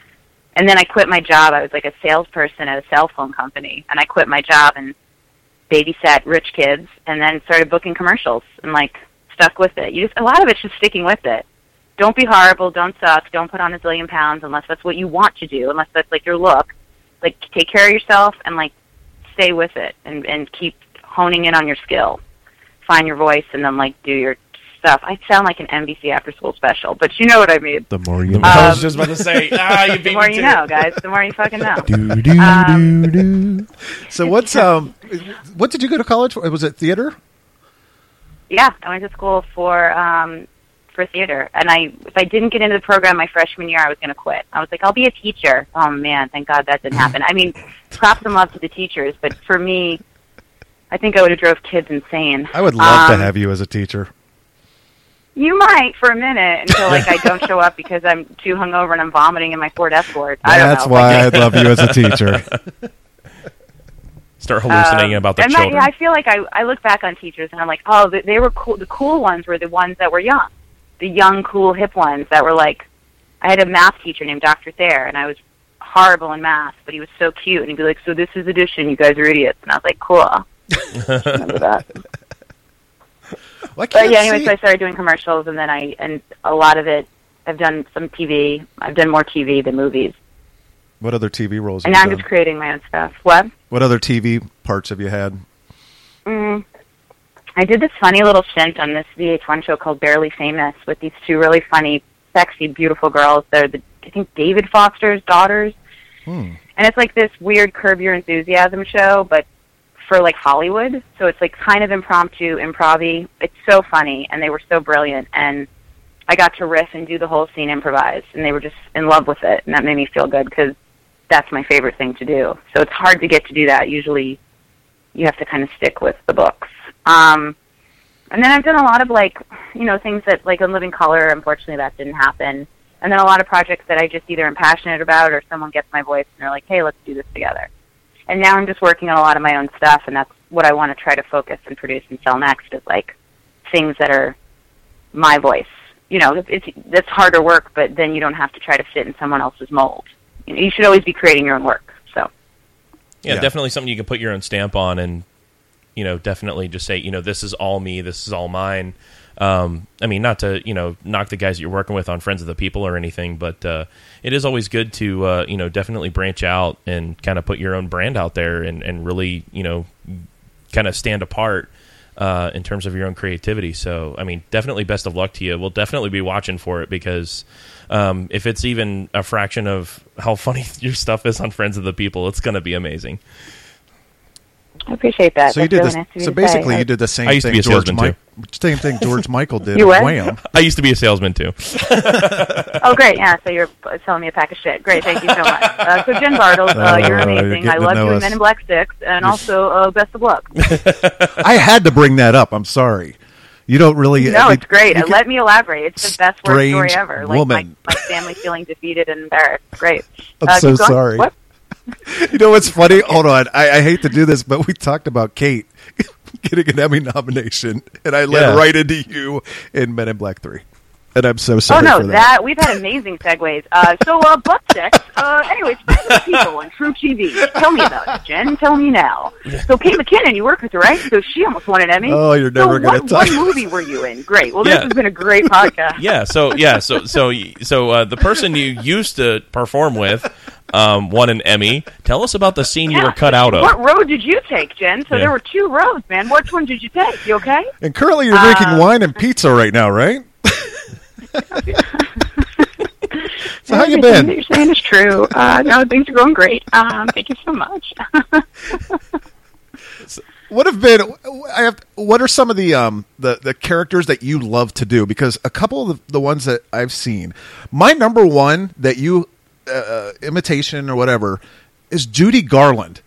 and then I quit my job. I was like a salesperson at a cell phone company, and I quit my job and babysat rich kids, and then started booking commercials and like stuck with it. You just a lot of it's just sticking with it. Don't be horrible. Don't suck. Don't put on a zillion pounds unless that's what you want to do. Unless that's like your look. Like take care of yourself and like stay with it and and keep honing in on your skill. Find your voice and then like do your stuff. I sound like an NBC after school special, but you know what I mean. The more you more- know. I was Um, just about to say, ah, you beat The more to you it. know, guys. The more you fucking know. do, do, Um, do, do. So what's um, what did you go to college for? Was it theater? Yeah, I went to school for um for theater, and I if I didn't get into the program my freshman year, I was going to quit. I was like, I'll be a teacher. Oh man, thank God that didn't happen. I mean, props and love to the teachers, but for me, I think I would have drove kids insane. I would love to Um, have you as a teacher. You might for a minute until like I don't show up because I'm too hungover and I'm vomiting in my Ford Escort. I don't That's know. why I'd love you as a teacher. Start hallucinating Um, about the and children. I, I feel like I, I look back on teachers and I'm like, oh, they, they were cool. The cool ones were the ones that were young, the young, cool, hip ones that were like. I had a math teacher named Dr. Thayer, and I was horrible in math, but he was so cute, and he'd be like, "So this is addition. You guys are idiots," and I was like, "Cool." Remember that. Well, But yeah, anyway, see- so I started doing commercials, and then I and a lot of it. I've done some TV. I've done more TV than movies, what other TV roles? and have now I'm you just creating my own stuff. What? What other TV parts have you had? Mm, I did this funny little stint on this VH1 show called Barely Famous with these two really funny, sexy, beautiful girls. They're the I think David Foster's daughters, Hmm. and it's like this weird Curb Your Enthusiasm show, but for like Hollywood. So it's like kind of impromptu, improv It's so funny, and they were so brilliant, and I got to riff and do the whole scene improvised, and they were just in love with it, and that made me feel good because that's my favorite thing to do. So it's hard to get to do that. Usually, you have to kind of stick with the books. Um, and then I've done a lot of like, you know, things that like in Living Color. Unfortunately, that didn't happen. And then a lot of projects that I just either am passionate about or someone gets my voice and they're like, "Hey, let's do this together." And now I'm just working on a lot of my own stuff, and that's what I want to try to focus and produce and sell next is like things that are my voice. You know, it's it's, it's harder work, but then you don't have to try to fit in someone else's mold. You, know, you should always be creating your own work. So Yeah, Yeah. definitely something you can put your own stamp on, and you know, definitely just say, you know, this is all me, this is all mine. Um, I mean, not to you know knock the guys that you're working with on Friends of the People or anything, but uh, it is always good to uh, you know definitely branch out and kind of put your own brand out there and, and really you know kind of stand apart uh, in terms of your own creativity. So, I mean, definitely best of luck to you. We'll definitely be watching for it because um, if it's even a fraction of how funny your stuff is on Friends of the People, it's going to be amazing. I appreciate that. So you did really this. nice so basically, say. you did the same I used to thing be a George salesman, same thing George Michael did. You with what? Wham. I used to be a salesman too. Oh, great! Yeah, so you're selling me a pack of shit. Great, thank you so much. Uh, so Jen Bartles, uh, Oh, you're you're amazing. I love know you us. Men in Black Six, and also uh, best of luck. I had to bring that up. I'm sorry. You don't really. No, I it's great. you Uh, can- Let me elaborate. It's the best word story Strange ever. Like woman. my, my family feeling defeated and embarrassed. Great. I'm Uh, so sorry. What? You know what's funny? Hold on. I, I hate to do this, but we talked about Kate getting an Emmy nomination, and I led Yeah. right into you in Men in Black Three, and I'm so sorry. Oh no, for that. that. we've had amazing segues. Uh, so uh, butt sex. Uh, anyways, friends the people on truTV. Tell me about it, Jen. Tell me now. So Kate McKinnon, you worked with her, right? So she almost won an Emmy. Oh, you're never so gonna what, talk- What movie were you in? Great. Well, Yeah. this has been a great podcast. yeah. So yeah. So so so uh, the person you used to perform with um, won an Emmy. Tell us about the scene you were cut out of. What road did you take, Jen? So Yeah. there were two roads, man. Which one did you take? You okay? And currently, you're drinking wine and pizza right now, right? so how you been? that you're saying is true. Uh, no, things are going great. Um, thank you so much. What have been? I have. What are some of the um the the characters that you love to do? Because a couple of the, the ones that I've seen, my number one that you uh, imitation or whatever is Judy Garland.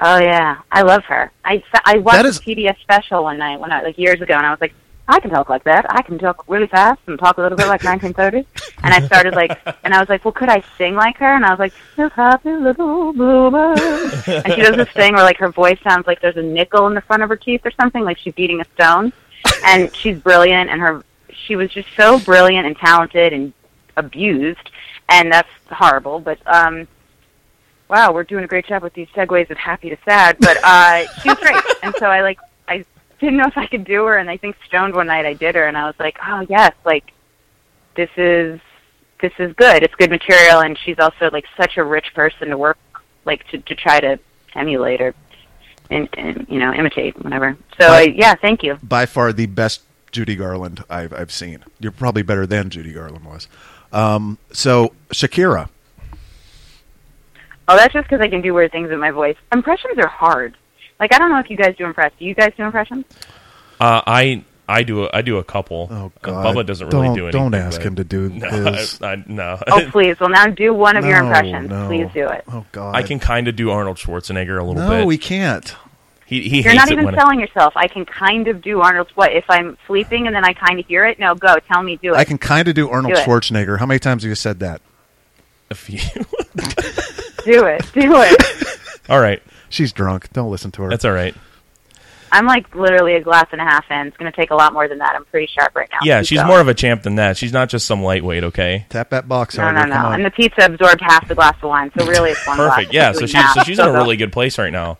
oh yeah, I love her. I I watched is- a PBS special one night when I like years ago, and I was like, I can talk like that. I can talk really fast and talk a little bit like 1930s. And I started like, and I was like, well, could I sing like her? And I was like, this happy little bluebird. and she does this thing where like her voice sounds like there's a nickel in the front of her teeth or something, like she's beating a stone. And she's brilliant, and her she was just so brilliant and talented and abused, and that's horrible. But um, wow, we're doing a great job with these segues of happy to sad. But uh, she was great, and so I like I didn't know if I could do her, and I think stoned one night I did her, and I was like, oh yes, like this is this is good. It's good material, and she's also like such a rich person to work like to to try to emulate or and, and you know imitate whatever. So I, yeah, thank you. By far the best Judy Garland I've I've seen. You're probably better than Judy Garland was. Um, so Shakira, Oh, that's just because I can do weird things with my voice. Impressions are hard. Like I don't know if you guys do impress. Do you guys do impressions? Uh, I I do a, I do a couple. oh Uh, God, Bubba doesn't really don't, do anything. Don't ask but- him to do No, his. I, I, no. Oh, please. Well, now do one of your impressions. no. Please do it. Oh God, I can kind of do Arnold Schwarzenegger a little bit. No, we can't. He he You're hates not it even when selling yourself. I can kind of do Arnold's. What if I'm sleeping and then I kind of hear it? No, go. Tell me. Do it. I can kind of do Arnold Do it. Schwarzenegger. How many times have you said that? a few. do it. Do it. all right, She's drunk. Don't listen to her. that's all right. I'm like literally a glass and a half in. It's going to take a lot more than that. I'm pretty sharp right now. Yeah, Keep she's going. more of a champ than that. She's not just some lightweight. Okay. Tap that box No, harder. no, Come no. And the pizza absorbed half the glass of wine, so really it's one glass. Perfect. Yeah. So Doing she's so she's in a really good place right now.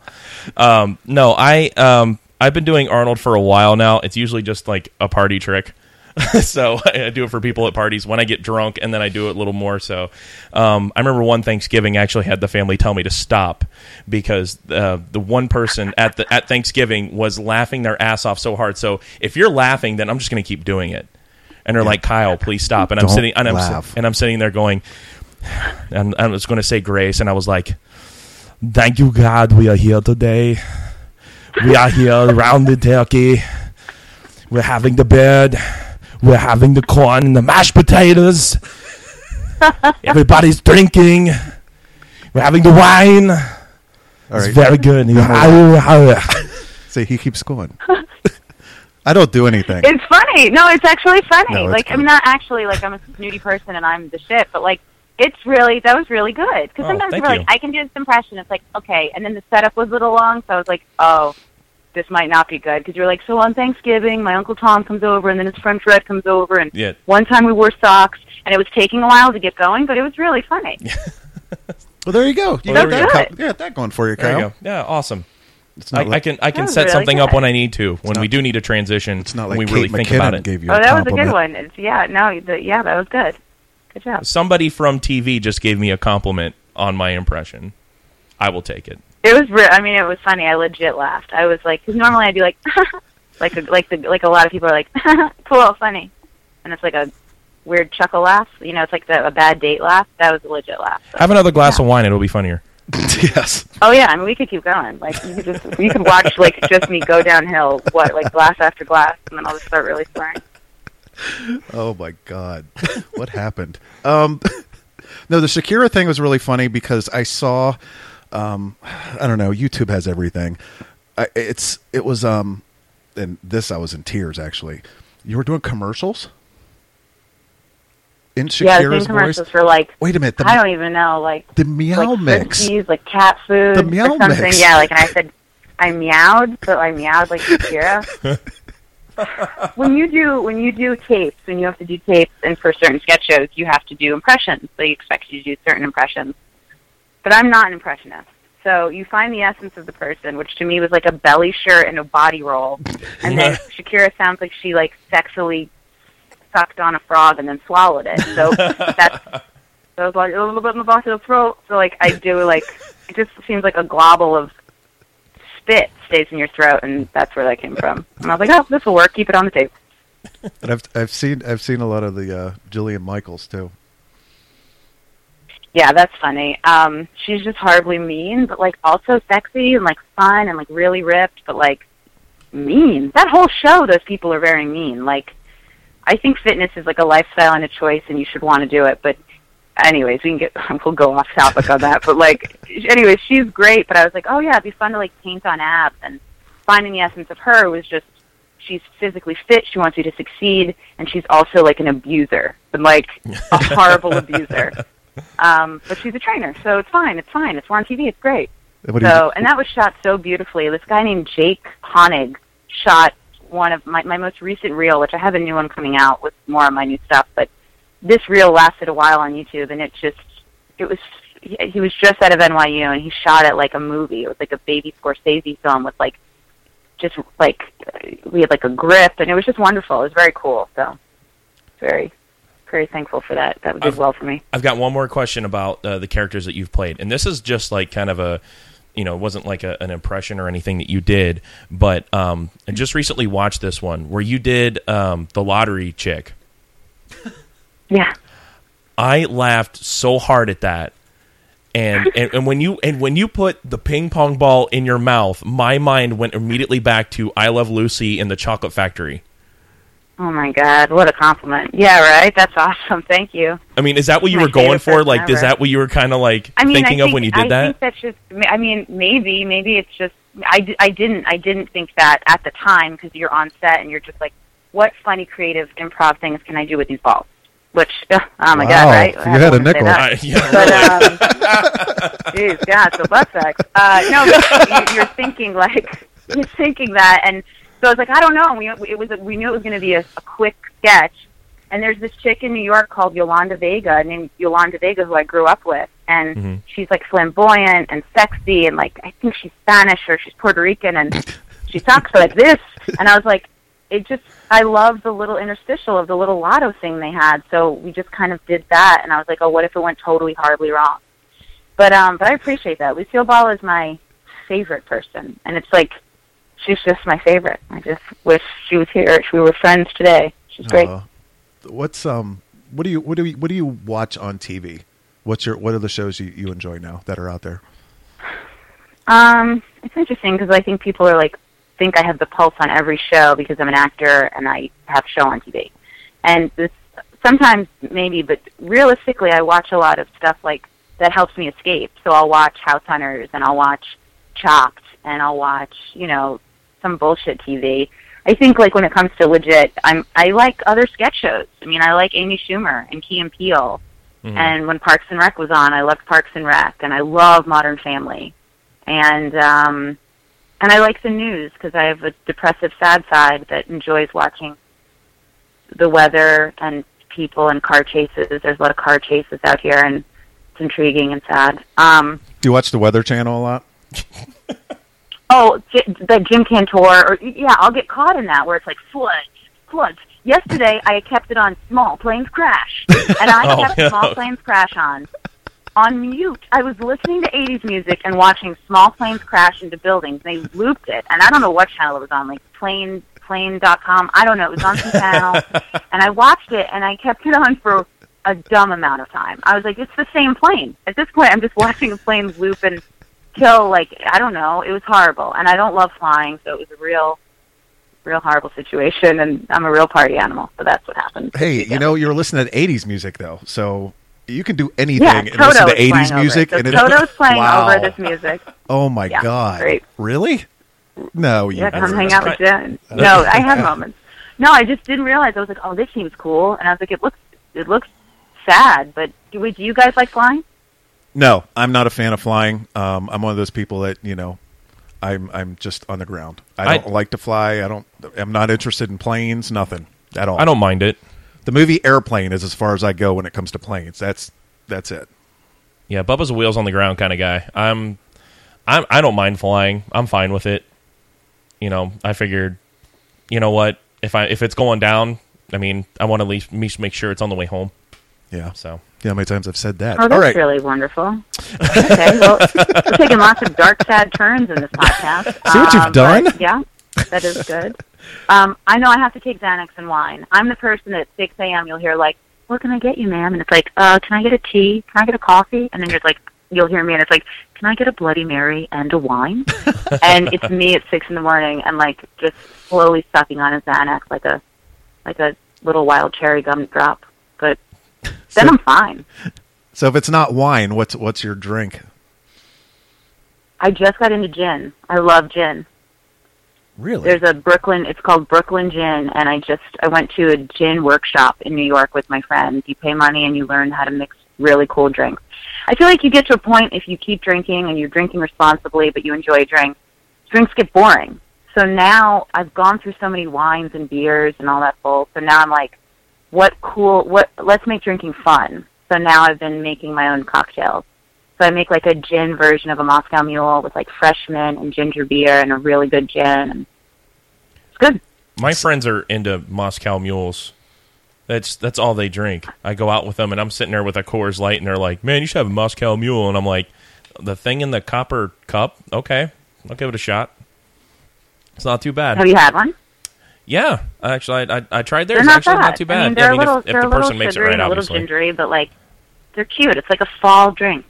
Um, no, I um I've been doing Arnold for a while now. It's usually just like a party trick. so I do it for people at parties when I get drunk, and then I do it a little more. So um, I remember one Thanksgiving, I actually had the family tell me to stop because uh, the one person at the at Thanksgiving was laughing their ass off so hard. So if you're laughing, then I'm just going to keep doing it. And they're like, Kyle, please stop. And I'm sitting and I'm, laugh. and I'm sitting there going, and I was going to say grace, and I was like, Thank you, God, we are here today. We are here around the turkey. We're having the bread. We're having the corn and the mashed potatoes. Everybody's drinking. We're having the wine. All It's right. very good. See, he keeps going. I don't do anything. It's funny. No, it's actually funny. No, it's like good. I'm not actually like I'm a snooty person and I'm the shit, but like it's really that was really good because Oh, sometimes thank you're you. like I can do this impression. It's like okay, and then the setup was a little long, so I was like, oh, this might not be good because you're like, so on Thanksgiving, my uncle Tom comes over and then his friend Fred comes over and Yeah. one time we wore socks and it was taking a while to get going, but it was really funny. well, there you go. You Well, got that. we co- you got that going for you, There Kyle. you go. Yeah, awesome. It's I, not like, I can I can set really something up when I need to. When not- we do need a transition, It's not when like we really Kate think about it. gave you. Oh, a that was a good one. It's, yeah, no, the, yeah, that was good. Good job. Somebody from TV just gave me a compliment on my impression. I will take it. It was. Re- I mean, it was funny. I legit laughed. I was like, because normally I'd be like, like, a, like the like a lot of people are like, cool, funny, and it's like a weird chuckle laugh. You know, it's like the, a bad date laugh. That was a legit laugh. So. Have another glass of wine; it'll be funnier. yes. Oh yeah, I mean, we could keep going. Like, you could just you could watch like just me go downhill. What like glass after glass, and then I'll just start really swearing. Oh my god, what happened? Um, no, the Shakira thing was really funny because I saw. Um, I don't know. YouTube has everything. I, it's it was um, and this I was in tears actually. You were doing commercials in yeah, Shakira's same voice. commercials for like Wait a minute, the, I don't even know like the meow like mix. Frisbees, like cat food, The meow or something. mix. Yeah, like and I said, I meowed, so I meowed like Shakira. when you do when you do tapes, when you have to do tapes, and for certain sketch shows, you have to do impressions. They expect you to do certain impressions. But I'm not an impressionist. So you find the essence of the person, which to me was like a belly shirt and a body roll, and then Shakira sounds like she like sexually sucked on a frog and then swallowed it. So that's so it's like a little bit in the back of the throat. So like I do like it just seems like a globble of spit stays in your throat, and that's where that came from. And I was like, oh, this will work. Keep it on the tape. And I've I've seen I've seen a lot of the uh, Jillian Michaels too. Yeah, that's funny. Um, she's just horribly mean, but like also sexy and like fun and like really ripped, but like mean. That whole show, those people are very mean. Like, I think fitness is like a lifestyle and a choice, and you should want to do it. But, anyways, we can get we'll go off topic on that. But like, anyways, she's great. But I was like, oh yeah, it'd be fun to like paint on abs and finding the essence of her was just she's physically fit. She wants you to succeed, and she's also like an abuser, and like a horrible abuser. Um, but she's a trainer, so it's fine. It's fine. It's on TV. It's great. What So, and that was shot so beautifully. This guy named Jake Honig shot one of my my most recent reel, which I have a new one coming out with more of my new stuff. But this reel lasted a while on YouTube, and it just it was he, he was just out of NYU, and he shot it like a movie. It was like a baby Scorsese film with like just like we had like a grip, and it was just wonderful. It was very cool. So, very very thankful for that. That did I've- well for me. I've got one more question about uh, the characters that you've played, and this is just like kind of a, you know, it wasn't like a, an impression or anything that you did, but um, I just recently watched this one where you did um, the lottery chick. Yeah. I laughed so hard at that. And, and and when you and when you put the ping pong ball in your mouth, my mind went immediately back to I Love Lucy and the Chocolate Factory. Oh my God! What a compliment. Yeah, right. That's awesome. Thank you. I mean, is that what you My were going for? person Like, is that what you were kind of like I mean, thinking I of when you did I that? think that's just. I mean, maybe, maybe it's just. I, d- I didn't. I didn't think that at the time because you're on set and you're just like, what funny creative improv things can I do with these balls? Which, oh my Wow. God, right? You I had a don't wanna say nickel. that. I, yeah, But um, geez, God, so butt sex. Uh, no, but you, you're thinking like you're thinking that, and so I was like, I don't know. We it was we knew it was going to be a, a quick sketch, and there's this chick in New York called Yolanda Vega, named Yolanda Vega, who I grew up with, and Mhm. she's like flamboyant and sexy, and like I think she's Spanish or she's Puerto Rican, and she talks like this, and I was like. It just, I love the little interstitial of the little lotto thing they had. So we just kind of did that, and I was like, oh, what if it went totally horribly wrong? But um, but I appreciate that. Lucille Ball is my favorite person, and it's like she's just my favorite. I just wish she was here. If we were friends today. She's great. Uh, what's um what do you what do you what do you watch on TV? What's your what are the shows you, you enjoy now that are out there? Um, it's interesting because I think people are like think I have the pulse on every show because I'm an actor and I have show on TV. And this sometimes maybe, but realistically, I watch a lot of stuff like that helps me escape. So I'll watch House Hunters and I'll watch Chopped and I'll watch, you know, some bullshit TV. I think like when it comes to legit, I'm I like other sketch shows. I mean, I like Amy Schumer and Key and Peele. Mhm. And when Parks and Rec was on, I loved Parks and Rec, and I love Modern Family, and um, and I like the news because I have a depressive, sad side that enjoys watching the weather and people and car chases. There's a lot of car chases out here, and it's intriguing and sad. Um, Do you watch the Weather Channel a lot? Oh, J- the Jim Cantore, or yeah, I'll get caught in that where it's like floods, floods. Yesterday, I kept it on small planes crash, and I Oh, kept no. small planes crash on on mute. I was listening to '80s music and watching small planes crash into buildings. They looped it, and I don't know what channel it was on, like plane plane.com. I don't know. It was on some channel, and I watched it, and I kept it on for a dumb amount of time. I was like, it's the same plane. At this point, I'm just watching a plane loop and kill like I don't know. It was horrible, and I don't love flying, so it was a real, real horrible situation. And I'm a real party animal, so that's what happened. Hey, you know, you're listening to 80s music, though, so you can do anything yeah, and Toto listen to 80s music. It. So and it- Toto's playing Wow. over this music. Oh, my Yeah, God. great. Really? No, you Yeah, come wouldn't. hang out with Jen. No, I have moments. No, I just didn't realize. I was like, oh, this seems cool, and I was like, it looks, it looks sad. But do, we, do you guys like flying? No, I'm not a fan of flying. Um, I'm one of those people that you know, I'm I'm just on the ground. I I- don't like to fly. I don't. I'm not interested in planes. Nothing at all. I don't mind it. The movie Airplane is as far as I go when it comes to planes. That's that's it. Yeah, Bubba's a wheels on the ground kind of guy. I'm, I'm, I don't mind flying. I'm fine with it. You know, I figured, you know what, if I if it's going down, I mean, I want to at least make sure it's on the way home. Yeah. So Yeah. How many times I've said that? Oh, that's all right. really wonderful. okay, well, we're taking lots of dark, sad turns in this podcast. See what you've Um, done? yeah, that is good. Um, I know I have to take Xanax and wine. I'm the person that at 6 a.m. you'll hear like, "What can I get you, ma'am?" And it's like, "Uh, can I get a tea? Can I get a coffee?" And then you're like, you'll hear me, and it's like, "Can I get a Bloody Mary and a wine?" and it's me at six in the morning, and like just slowly sucking on a Xanax like a like a little wild cherry gum drop. But then So- I'm fine. So if it's not wine, what's what's your drink? I just got into gin. I love gin. Really? There's a Brooklyn. It's called Brooklyn Gin, and I just I went to a gin workshop in New York with my friends. You pay money and you learn how to mix really cool drinks. I feel like you get to a point if you keep drinking and you're drinking responsibly, but you enjoy a drink, drinks get boring. So now I've gone through so many wines and beers and all that bull. So now I'm like, what cool? What? Let's make drinking fun. So now I've been making my own cocktails. So I make like a gin version of a Moscow Mule with like fresh mint and ginger beer and a really good gin. And it's good. my friends are into Moscow mules. That's that's all they drink. I go out with them and I'm sitting there with a Coors Light and they're like, "Man, you should have a Moscow Mule." And I'm like, "The thing in the copper cup? Okay, I'll give it a shot." It's not too bad. Have you had one? Yeah, actually, I, I, I tried theirs. They're not actually, bad. not too I mean, Yeah, they're a little, if, if they're the a little person makes it sugary right, and a little gingery, but like they're cute. It's like a fall drink.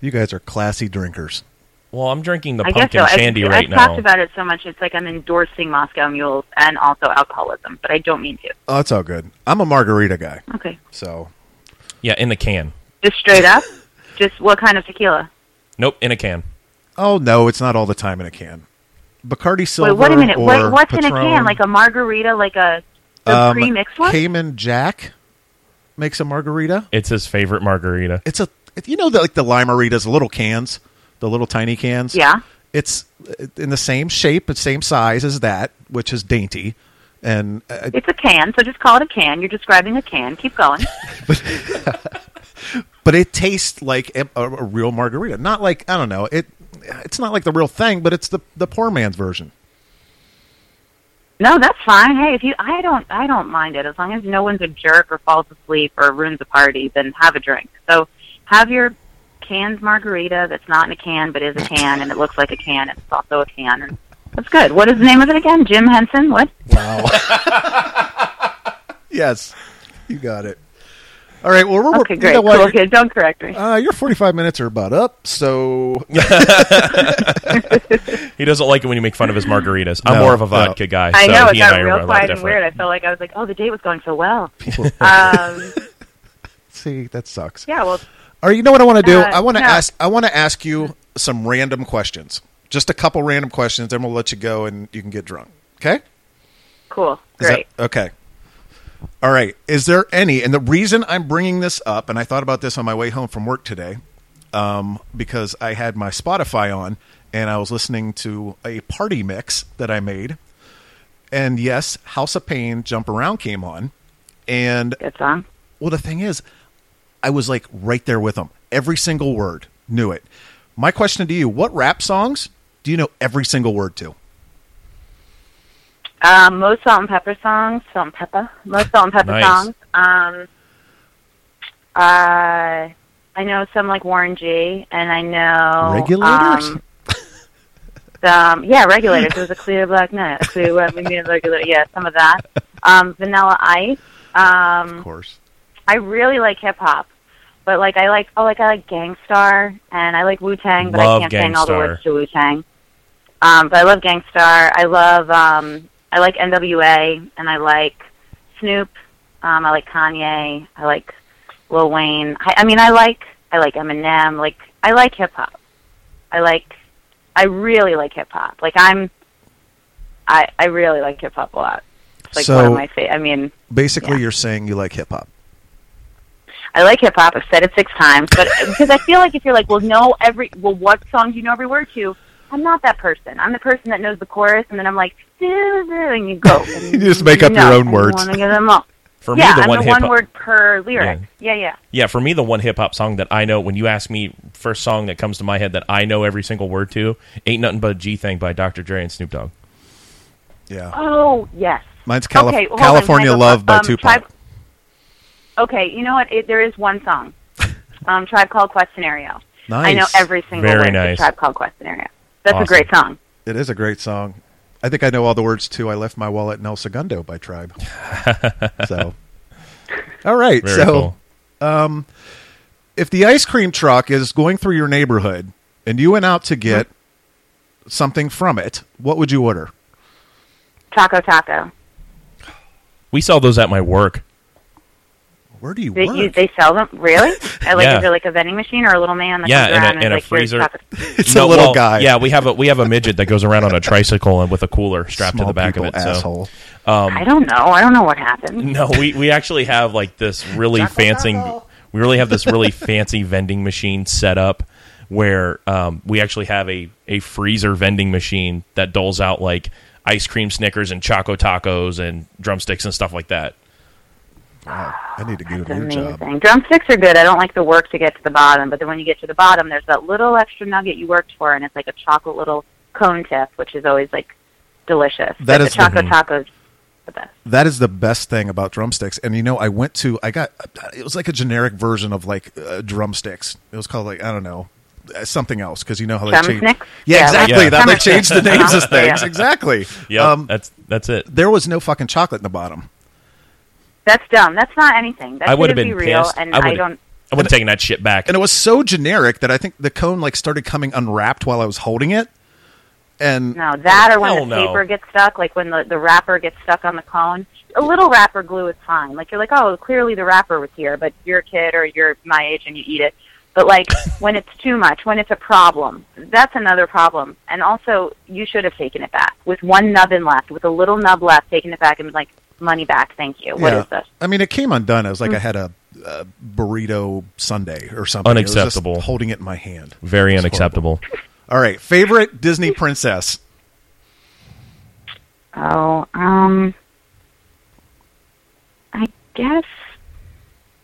you guys are classy drinkers. Well, I'm drinking the I guess pumpkin so. shandy I've, right I've now. talked about it so much. It's like I'm endorsing Moscow Mules and also alcoholism, but I don't mean to. Oh, that's all good. I'm a margarita guy, Okay, so yeah, in a can. just straight up. Just what kind of tequila? Nope, in a can. oh no, it's not all the time in a can. Bacardi Silver. Wait, wait a minute. Or What, what's in a can? Like a margarita, like a the um, pre-mixed one? Cayman Jack makes a margarita. It's his favorite margarita. It's a you know the, like the limeritas, the little cans, the little tiny cans. Yeah. it's in the same shape, the same size as that, which is dainty, and uh, It's a can, so just call it a can. You're describing a can. Keep going. but it tastes like a, a, a real margarita. Not like I don't know it. It's not like the real thing, but it's the the poor man's version. No, that's fine. Hey, if you, I don't, I don't mind it as long as no one's a jerk or falls asleep or ruins a party. Then have a drink. So have your canned margarita that's not in a can but is a can and it looks like a can and it's also a can. And that's good. What is the name of it again? Jim Henson. What? Wow. yes, you got it. All right. Well, we're, Okay, you great. know what? cool. Okay, don't correct me. Uh, your 45 minutes are about up, so He doesn't like it when you make fun of his margaritas. I'm No, more of a no. vodka guy. I so know it he and got I real quiet and weird. I felt like I was like, oh, the date was going so well. um, see that sucks. yeah, well, All right, you know what I want to do? Uh, I want to no. ask. I want to ask you some random questions. Just a couple random questions, then we'll let you go and you can get drunk. Okay? cool, Is that- great. okay. All right. Is there any? And the reason I'm bringing this up, and I thought about this on my way home from work today, um, because I had my Spotify on and I was listening to a party mix that I made, and yes, House of Pain, Jump Around came on, and Good song. well, the thing is, I was like right there with them. Every single word, knew it. My question to you: What rap songs do you know every single word to? Um, most Salt-N-Pepa songs, Salt-N-Pepa, most Salt-N-Pepa Nice. songs. Um, uh, I know some like Warren G, and I know Regulators? Um, some, yeah, regulators. It was a clear black night. A clear black we mean regulator. Yeah, some of that. Um, Vanilla Ice. Um, Of course. I really like hip hop, but like I like oh like I like Gang Starr and I like Wu Tang, but I can't sing all the words to Wu Tang. Um, but I love Gang Starr. I love um, I like N.W.A. and I like Snoop. Um, I like Kanye. I like Lil Wayne. I, I mean, I like I like Eminem. Like I like hip hop. I like I really like hip hop. Like I'm I I really like hip hop a lot. It's like So- one of my. I mean. Basically, Yeah. you're saying you like hip hop. I like hip hop. I've said it six times, but because I feel like if you're like, well, know every, well, what song do you know every word to? I'm not that person. I'm the person that knows the chorus, and then I'm like, and you go. And You just make up your own and you words. wanna get them all. For yeah, me, the I'm one the hip one word per lyric. Yeah, yeah. Yeah, for me, the one hip hop song that I know, when you ask me, first song that comes to my head that I know every single word to, ain't nothing but a G thing by Dr. Dre and Snoop Dogg. Yeah. Oh, yes. Mine's Calif- okay, hold on, can California I go Love first? by Um, Tupac. Tribe- okay, you know what? It, there is one song. Um, Tribe Called Quest Scenario. I know every single Very word nice. to Tribe Called Quest Scenario. That's Awesome. a great song. It is a great song. I think I know all the words to "I Left My Wallet in El Segundo" by Tribe. so, all right. Very so, cool. Um, if the ice cream truck is going through your neighborhood and you went out to get something from it, what would you order? Taco Taco. We sell those at my work. Where do you They, work? you, they sell them really? At, like Yeah. is there like a vending machine or a little man that Yeah, comes in a- around and a like, freezer." it's No, a little well, guy. Yeah, we have a we have a midget that goes around on a tricycle and with a cooler strapped Small to the back of it. So asshole. I don't know. I don't know what happened. No, we, we actually have like this really fancy. We really have this really fancy vending machine set up where um, we actually have a, a freezer vending machine that doles out like ice cream Snickers and Choco Tacos and drumsticks and stuff like that. Wow, I need to get It's a new amazing. job. Drumsticks are good. I don't like the work to get to the bottom, but then when you get to the bottom, there's that little extra nugget you worked for, and it's like a chocolate little cone tip, which is always like delicious. That but is the choco the- tacos the best. That is the best thing about drumsticks. And you know, I went to, I got, it was like a generic version of like uh, drumsticks. It was called like I don't know, uh, something else because you know how they change. Yeah, Yeah, exactly. like- That they Yeah. changed the names of things. Yeah. Exactly. Yeah, Um, that's that's it. there was no fucking chocolate in the bottom. That's dumb. That's not anything. That I would have shouldn't been be real, pissed. and I I, don't. I would have taken that shit back. and it was so generic that I think the cone like started coming unwrapped while I was holding it. And No, that or when the no. paper gets stuck, like when the the wrapper gets stuck on the cone. A little wrapper glue is fine. Like you're like, oh, clearly the wrapper was here, but you're a kid or you're my age and you eat it. But like when it's too much, when it's a problem, that's another problem. And also, you should have taken it back with one nubbin left, with a little nub left, taking it back and like money back, thank you. What yeah, is this? I mean, it came undone. It was like Mm. I had a, a burrito Sunday or something. It was just Unacceptable. holding it in my hand. Very It's unacceptable. All right, favorite Disney princess. Oh, um, I guess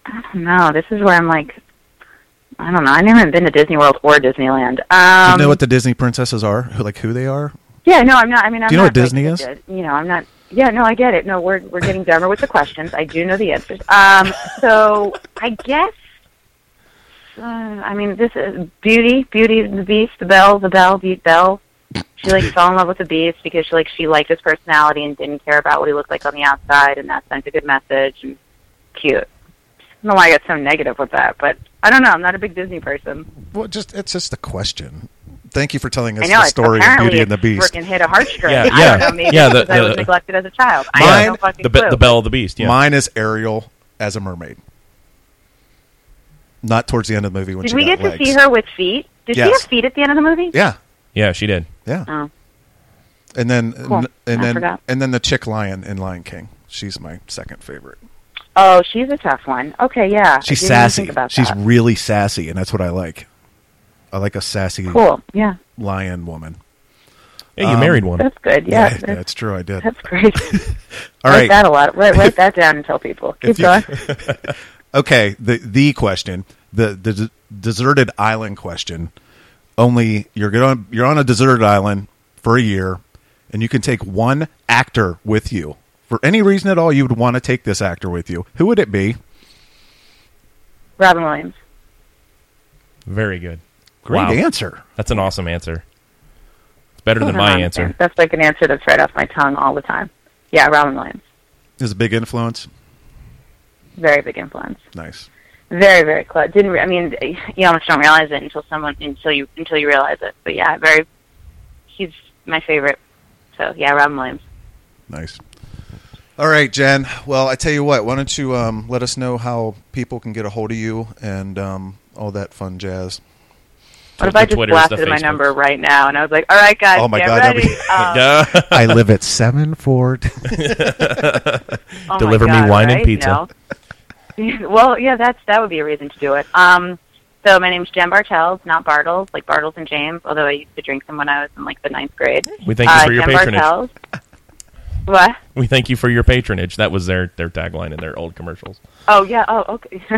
I don't know. This is where I'm like, I don't know. I never been to Disney World or Disneyland. Do Um, you know what the Disney princesses are? Like who they are? yeah, no, I'm not. I mean, I'm Do you know not, what Disney like, is? You know, I'm not. Yeah, no, I get it. No, we're we're getting dumber with the questions. I do know the answers. Um, so I guess. Uh, I mean, this is Beauty, Beauty the Beast, the Belle, the Belle, Beat Belle. She like fell in love with the Beast because she like she liked his personality and didn't care about what he looked like on the outside, and that sent a good message. And cute. don't know why I got so negative with that, but I don't know. I'm not a big Disney person. Well, just it's just a question. Thank you for telling us I know the story of Beauty and the Beast. freaking hit a heartstring. Yeah, I yeah. don't know. Maybe Yeah, because the- I was neglected as a child. I Mine- have no fucking The, clue. the Belle of the Beast. Yeah. Mine is Ariel as a mermaid. Not towards the end of the movie when Did she we got get legs. to see her with feet? Did she have feet at the end of the movie? Yeah, Yeah, she did. yeah. Oh, And then Cool. and I then forgot. and then the chick lion in Lion King. She's my second favorite. oh, she's a tough one. Okay, yeah. She's I didn't even sassy. Think about She's that. really sassy, and that's what I like. I like a sassy cool. Yeah, lion woman. Yeah, you Um, married one. that's good. Yeah, Yeah, that's, that's true. I did. that's great. All right, write that a lot. Write, write that down and tell people. Keep you- going. Okay, the the question, the the d- deserted island question. Only you're going you're on a deserted island for a year, and you can take one actor with you for any reason at all. You would want to take this actor with you. Who would it be? Robin Williams. Very good. Great Wow. answer. That's an awesome answer. It's better than my answer. man. That's like an answer that's right off my tongue all the time. Yeah, Robin Williams. Is a big influence. Very big influence. Nice. Very, very close. Didn't re- I mean you almost don't realize it until someone until you until you realize it. But yeah, very. He's my favorite. So yeah, Robin Williams. Nice. All right, Jen. Well, I tell you what. Why don't you um, let us know how people can get a hold of you and um, all that fun jazz. What if I just Twitters, blasted my number right now and I was like, "All right, guys, Oh my get God, ready." be- Um, I live at Seven Fort. oh my Deliver me God, wine and pizza. No. well, yeah, that's that would be a reason to do it. Um, so my name's Jen Bartels, not Bartles, like Bartles and James. Although I used to drink them when I was in like the ninth grade. we thank you uh, for your Jen patronage. Bartels. What? We thank you for your patronage. That was their their tagline in their old commercials. Oh yeah. Oh okay.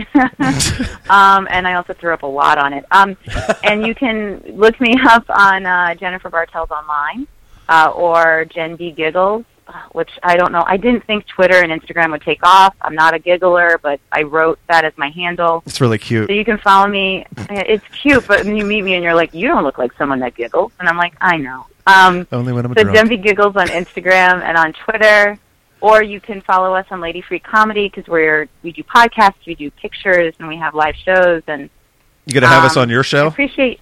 um, and I also threw up a lot on it. Um, and you can look me up on uh, Jennifer Bartels online uh, or Jen B Giggles, which I don't know. I didn't think Twitter and Instagram would take off. I'm not a giggler, but I wrote that as my handle. It's really cute. So you can follow me. It's cute, but then you meet me and you're like, you don't look like someone that giggles, and I'm like, I know. Um, Only when I'm so drunk. Jen B Giggles on Instagram and on Twitter, or you can follow us on Lady Free Comedy because we're we do podcasts, we do pictures, and we have live shows. And You gonna have us um, on your I show? appreciate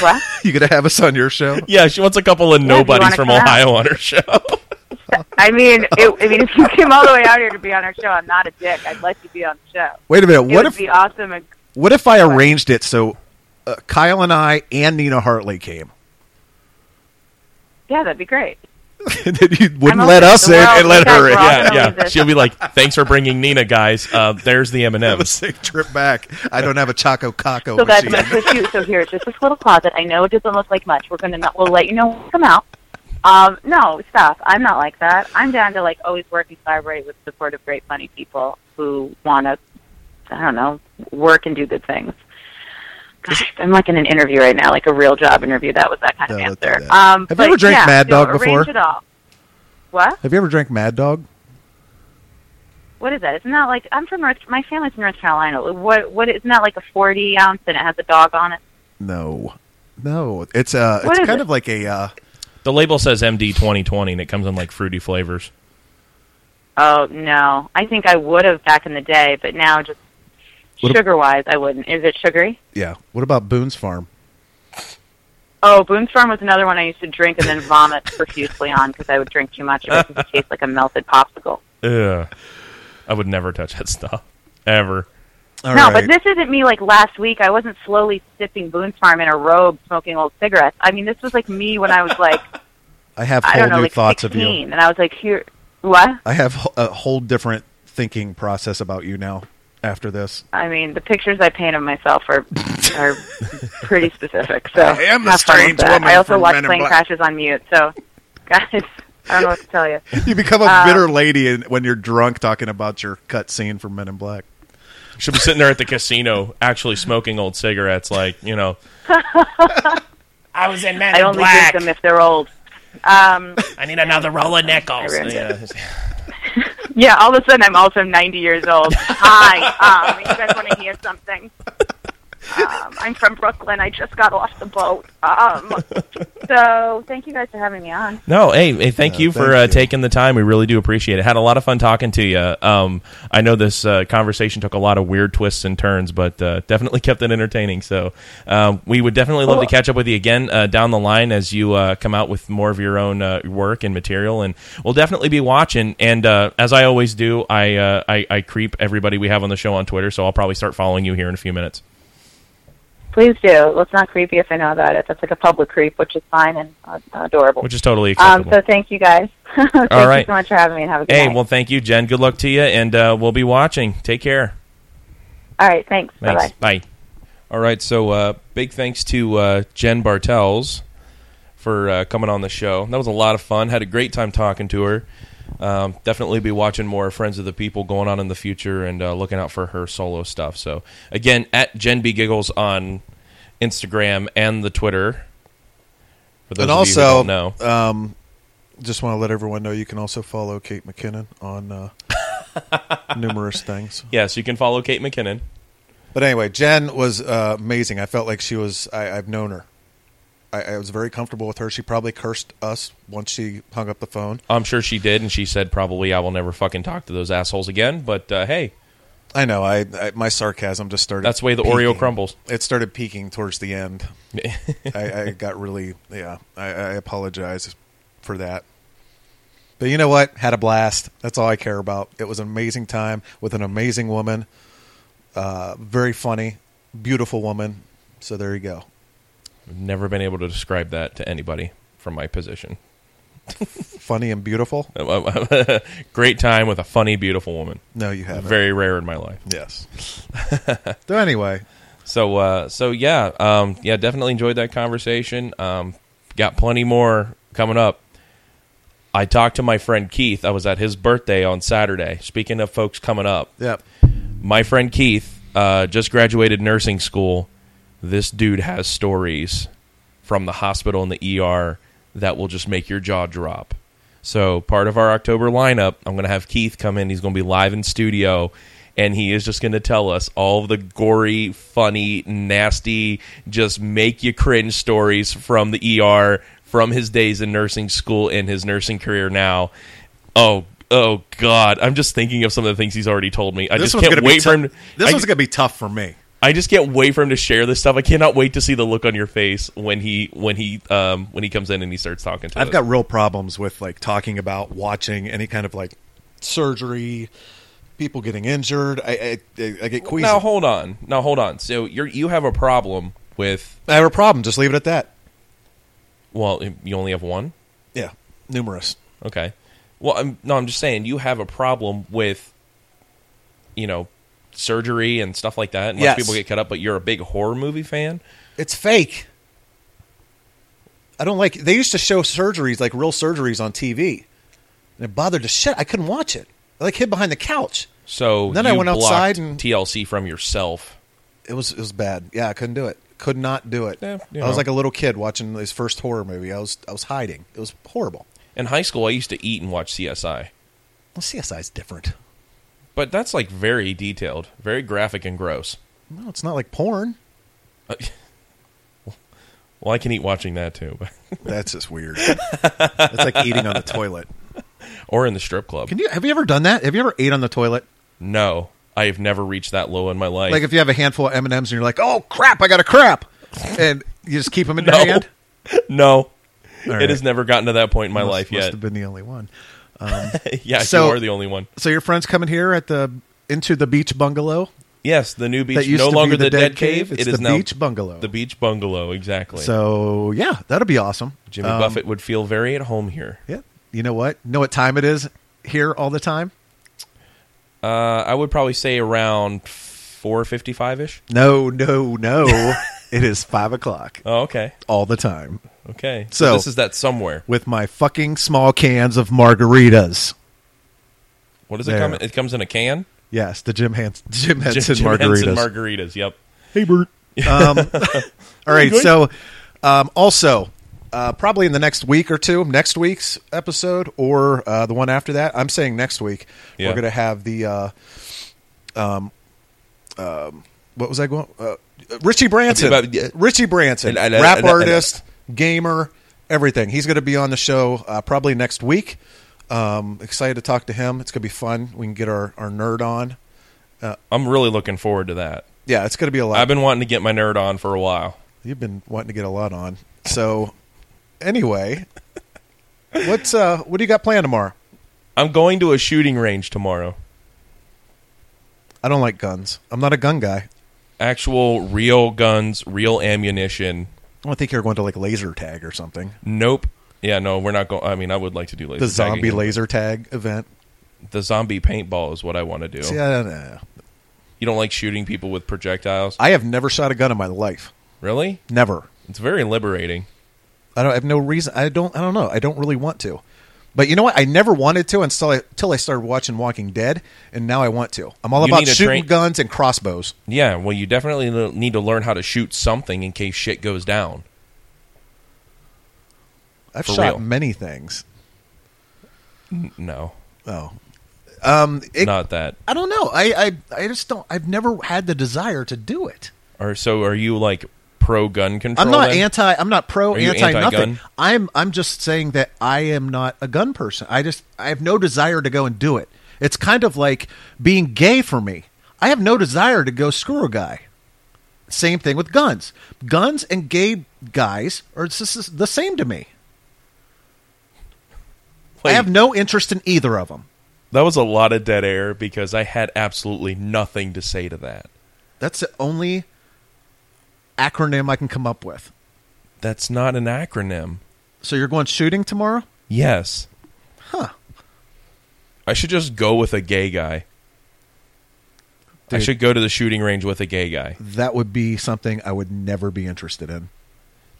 what. You gonna have us on your show? Yeah, she wants a couple of Yeah, nobodies wanna from come out. Ohio on her show. I mean, it, I mean, if you came all the way out here to be on our show, I'm not a dick. I'd let you be on the show. Wait a minute. It What would if be awesome. And, what if I arranged it so uh, Kyle and I and Nina Hartley came? yeah, that'd be great. and then you wouldn't I'm let us in and let her in. yeah, yeah. She'll be like, "Thanks for bringing Nina, guys. Uh, there's the M and Have a M's." sick trip back. I don't have a Choco Taco So guys, I'm machine. gonna push. So here, just this little closet. I know it doesn't look like much. We're gonna not, we'll let you know when we come out. Um, no, stop. I'm not like that. I'm down to like always work and collaborate with supportive, great, funny people who want to, I don't know, work and do good things. Gosh, I'm like in an interview right now, like a real job interview. That was that kind of No, let's answer. Um, Have you ever drank yeah, Mad Dog before? It all. What? Have you ever drank Mad Dog? What is that? Isn't that like I'm from North? My family's from North Carolina. What? What? Isn't that like a 40 ounce and it has a dog on it? No, no. It's uh, What it's kind it? of like a uh, The label says MD 2020, and it comes in like fruity flavors. Oh no, I think I would have back in the day, but now just What ab- sugar wise, I wouldn't. Is it sugary? yeah. What about Boone's Farm? Oh, Boone's Farm was another one I used to drink and then vomit profusely on because I would drink too much. It would taste like a melted popsicle. Ugh. I would never touch that stuff ever. All no, right. but this isn't me like last week. I wasn't slowly sipping Boone's Farm in a robe, smoking old cigarettes. I mean, this was like me when I was like I have I whole don't know, new like thoughts 16, of you. and I was like, here, what? I have a whole different thinking process about you now after this. I mean, the pictures I paint of myself are are pretty specific. So I am the have fun with strange that. woman I also from watch Men plane Black. crashes on mute. So, guys, I don't know what to tell you. You become a Um, bitter lady when you're drunk talking about your cut scene from Men in Black. She'll be sitting there at the casino, actually smoking old cigarettes, like you know. I was in Men I only drink them if they're old. Um, I need another roll of nickels. Yeah. yeah, all of a sudden I'm also 90 years old. Hi, um, you guys want to hear something? Um, I'm from Brooklyn. I just got off the boat. Um, so thank you guys for having me on. No, hey, hey thank Uh, you for thank uh, you. taking the time. We really do appreciate it. Had a lot of fun talking to you. Um, I know this uh, conversation took a lot of weird twists and turns, but uh, definitely kept it entertaining. So um, we would definitely love to catch up with you again uh, down the line as you uh, come out with more of your own uh, work and material, and we'll definitely be watching. And uh, as I always do, I, uh, I I creep everybody we have on the show on Twitter, so I'll probably start following you here in a few minutes. Please do. Well, it's not creepy if I know about it. That's like a public creep, which is fine and uh, adorable. Which is totally um, so thank you guys. thank All right. you so much for having me and have a good hey, night. well, thank you, Jen. Good luck to you, and uh, we'll be watching. Take care. All right. Thanks. Bye Thanks. bye. Bye. All right. So, uh, big thanks to uh, Jen Bartels for uh, coming on the show. That was a lot of fun. Had a great time talking to her. Um, definitely be watching more Friends of the People going on in the future and uh, looking out for her solo stuff. So, again, at Jen B Giggles on Instagram and the Twitter. For those and of also, don't know, um, just want to let everyone know you can also follow Kate McKinnon on uh, numerous things. yes, you can follow Kate McKinnon. But anyway, Jen was uh, amazing. I felt like she was. I, I've known her. I, I was very comfortable with her. She probably cursed us once she hung up the phone. I'm sure she did, and she said probably I will never fucking talk to those assholes again. But uh, hey, I know. I, I my sarcasm just started. that's the way the Oreo crumbles. It started peaking towards the end. I, I got really. Yeah. I, I apologize for that. But you know what? Had a blast. That's all I care about. It was an amazing time with an amazing woman. Uh, very funny, beautiful woman. So there you go. Never been able to describe that to anybody from my position. Funny and beautiful. Great time with a funny, beautiful woman. No, you haven't. Very rare in my life. yes. so anyway, So, uh, so yeah, um, yeah, definitely enjoyed that conversation. Um, got plenty more coming up. I talked to my friend Keith. I was at his birthday on Saturday. Speaking of folks coming up, yep. my friend Keith uh, just graduated nursing school. This dude has stories from the hospital and the ER that will just make your jaw drop. So, part of our October lineup, I'm going to have Keith come in. He's going to be live in studio, and he is just going to tell us all the gory, funny, nasty, just make you cringe stories from the ER, from his days in nursing school and his nursing career now. Oh, oh God! I'm just thinking of some of the things he's already told me. I This just can't wait be for him. To, This I, one's gonna be tough for me. I just can't wait for him to share this stuff. I cannot wait to see the look on your face when he when he um when he comes in and he starts talking to I've us. got real problems with like talking about watching any kind of like surgery, people getting injured. I I, I get queasy. now hold on. Now hold on. So you're you have a problem with I have a problem. Just leave it at that. well you only have one. Yeah, numerous. Okay. Well, I'm, no, I'm just saying you have a problem with, you know, surgery and stuff like that. And Yes. most people get cut up, but you're a big horror movie fan. It's fake. I don't like. They used to show surgeries like real surgeries on TV, and it bothered the shit. I couldn't watch it. I like hid behind the couch. So Then you I went outside and- TLC from yourself. It was it was bad. Yeah, I couldn't do it. Could not do it. Yeah, you I was like a little kid watching his first horror movie. I was I was hiding. It was horrible. In high school, I used to eat and watch CSI, Well, CSI is different. But that's like very detailed, very graphic and gross. No, it's not like porn. Well, I can eat watching that too, That's just weird. It's like eating on the toilet. or in the strip club. Can you have you ever done that? Have you ever ate on the toilet? no, I have never reached that low in my life. Like if you have a handful of M and M's and you're like, "Oh crap, I got a crap," and you just keep them in your hand. no, All it has never gotten to that point in my Must- life must yet. have been the only one. yeah, So- you are the only one. So your friends coming here at the into the beach bungalow Yes, the new beach, no longer be the, dead cave. It's it is the now beach bungalow. the beach bungalow. Exactly. So yeah, that'll be awesome. Jimmy Um, Buffett would feel very at home here. Yeah. You know what? Know what time it is here all the time? Uh, I would probably say around four fifty-five ish. No, no, no. it is five o'clock Oh, okay, all the time okay. So, So- this is that somewhere. with my fucking small cans of margaritas. What does it There. come? It comes in a can. Yes, the Jim Hans Jim Henson Jim, Jim margaritas. Henson margaritas. Yep. Hey, Bert. Um, all right. So, um, also, uh, probably in the next week or two, next week's episode or uh, the one after that, I'm saying next week, Yeah. we're going to have the uh, um, um, what was I going? Uh, Richie Branson. About-. Richie Branson, And I- rap and and artist, gamer, everything. He's going to be on the show uh, probably next week. Um, excited to talk to him. It's going to be fun. We can get our, our nerd on. I'm really looking forward to that. Yeah, it's going to be a lot. I've been wanting to get my nerd on for a while. You've been wanting to get a lot on. So, anyway, what's uh, what do you got planned tomorrow? I'm going to a shooting range tomorrow. I don't like guns. I'm not a gun guy. Actual real guns, real ammunition. I don't think you're going to like laser tag or something. Nope. Yeah, no, we're not going. I mean, I would like to do laser The zombie tagging. laser tag event. The zombie paintball is what I want to do. See, I, don't know. You don't like shooting people with projectiles, I have never shot a gun in my life. really? Never. It's very liberating. I don't I have no reason. I don't. I don't know. I don't really want to. But you know what? I never wanted to until I, until I started watching Walking Dead, and now I want to. I'm all You about need shooting train- guns and crossbows. Yeah, well, you definitely l- need to learn how to shoot something in case shit goes down. I've For shot real. many things. No, Oh, um, it, not that. I don't know. I, I I just don't. I've never had the desire to do it. Or so, are you like pro gun control? I'm not then? anti. I'm not pro anti nothing. anti-gun? I'm I'm just saying that I am not a gun person. I just I have no desire to go and do it. It's kind of like being gay for me. I have no desire to go screw a guy. Same thing with guns. Guns and gay guys are the same to me. I have no interest in either of them. that was a lot of dead air because I had absolutely nothing to say to that. That's the only acronym I can come up with. That's not an acronym. So you're going shooting tomorrow? Yes, Huh. I should just go with a gay guy. I should go to the shooting range with a gay guy. That would be something I would never be interested in.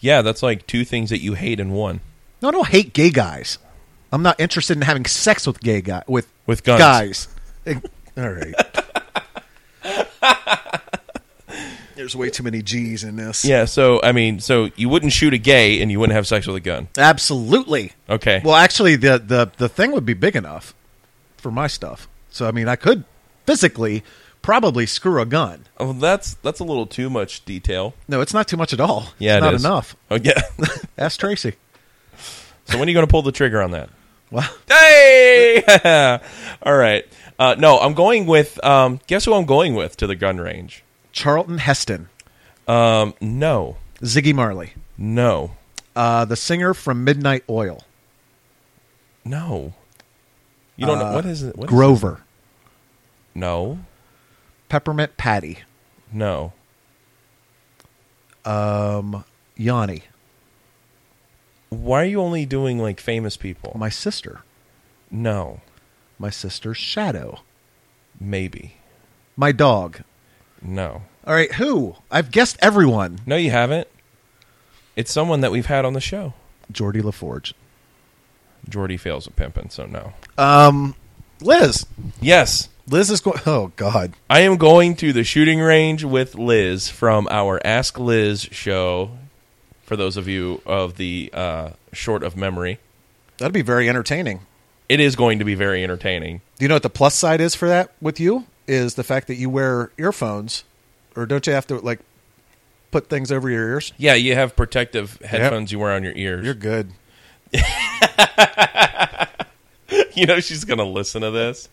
Yeah, that's like two things that you hate in one. No, I don't hate gay guys. I'm not interested in having sex with gay guy with With guns. guys. All right. There's way too many G's in this. Yeah, so I mean, so you wouldn't shoot a gay and you wouldn't have sex with a gun. Absolutely. Okay. Well, actually, the, the the thing would be big enough for my stuff. So I mean, I could physically probably screw a gun. oh, that's that's a little too much detail. No, it's not too much at all. Yeah, it's it not is. enough. Oh yeah. Ask Tracy. so when are you going to pull the trigger on that? Well, Hey! All right. Uh, no, I'm going with. Um, guess who I'm going with to the gun range? Charlton Heston, Um, no, Ziggy Marley, no, uh, the singer from Midnight Oil, no. You don't know Uh, what is it? What is Grover, it? No, Peppermint Patty, no. um, Yanni, Why are you only doing like famous people? my sister, No, my sister's shadow, maybe. my dog. No, All right, who? I've guessed everyone. no. You haven't. It's someone that we've had on the show. Jordy LaForge. Jordy fails at pimping, so no. Um, Liz. Yes, Liz is going. Oh God. I am going to the shooting range with Liz from our Ask Liz show. For those of you of the uh, short of memory, That'd be very entertaining. it is going to be very entertaining. Do you know what the plus side is for that with you? Is the fact that you wear earphones, or don't you have to like put things over your ears? Yeah, you have protective headphones you wear on your ears. You're good. you know she's gonna listen to this,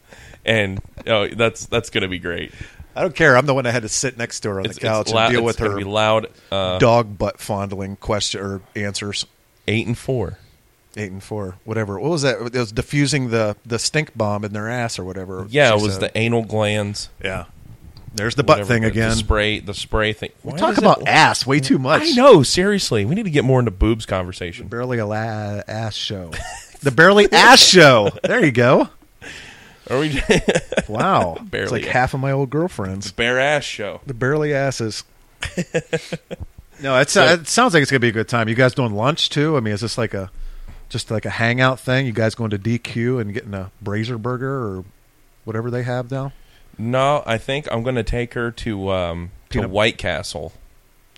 and oh, that's that's gonna be great. I don't care. I'm the one that had to sit next to her on It's, the couch and deal it's with gonna her be loud. Uh, dog butt fondling question or answers. eight and four. Eight and four, whatever. What was that? It was diffusing the the stink bomb in their ass or whatever. Yeah, it was said. the anal glands. yeah. There's the butt whatever, thing the- again. The spray, the spray thing. We Why talk does it- about ass way too much. I know. Seriously, we need to get more into boobs conversation. Barely a la- ass show. the barely ass show. There you go. Are we Wow. it's Barely like ass. half of my old girlfriends. bare ass show? The barely asses. no, it's, uh, it sounds like it's gonna be a good time. You guys doing lunch too? I mean, is this like a just like a hangout thing? You guys going to DQ and getting a Brazier burger or whatever they have now? No, I think I'm going to take her to um, to Peanut- White Castle.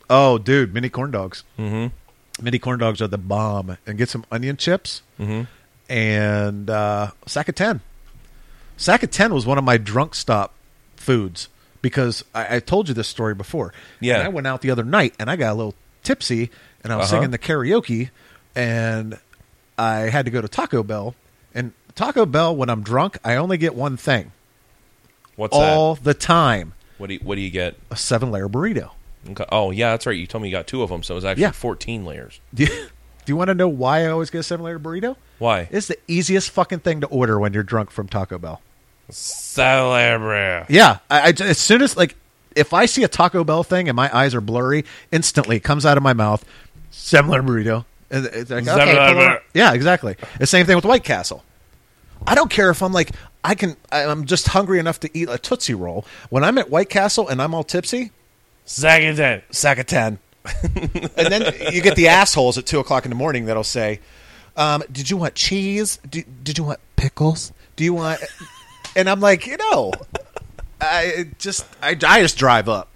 Oh, dude, mini corn dogs. Mm-hmm. Mini corn dogs are the bomb. And get some onion chips Mm-hmm. and uh, sack of ten. Sack of ten was one of my drunk stop foods because I, I told you this story before. Yeah. And I went out the other night and I got a little tipsy and I was Uh-huh. singing the karaoke and I had to go to Taco Bell. And Taco Bell, when I'm drunk, I only get one thing What's all the time? What do you, what do you get? a seven layer burrito. Okay. Oh yeah, that's right. You told me you got two of them, so it was actually Yeah. 14 layers. Do you, do you want to know why I always get a seven layer burrito? Why? It's the easiest fucking thing to order when you're drunk from Taco Bell. Celebrate. Yeah, I, I as soon as like if I see a Taco Bell thing and my eyes are blurry, instantly it comes out of my mouth. Similar burrito. And It's like, okay, Similar pull it burrito. up. yeah, exactly. The same thing with White Castle. I don't care if I'm like I can. I- I'm just hungry enough to eat a Tootsie Roll. When I'm at White Castle and I'm all tipsy, Second sack of ten. and then you get the assholes at two o'clock in the morning that'll say, um, "Did you want cheese? Did, did you want pickles? Do you want?" And I'm like, you know, I just I, I just drive up.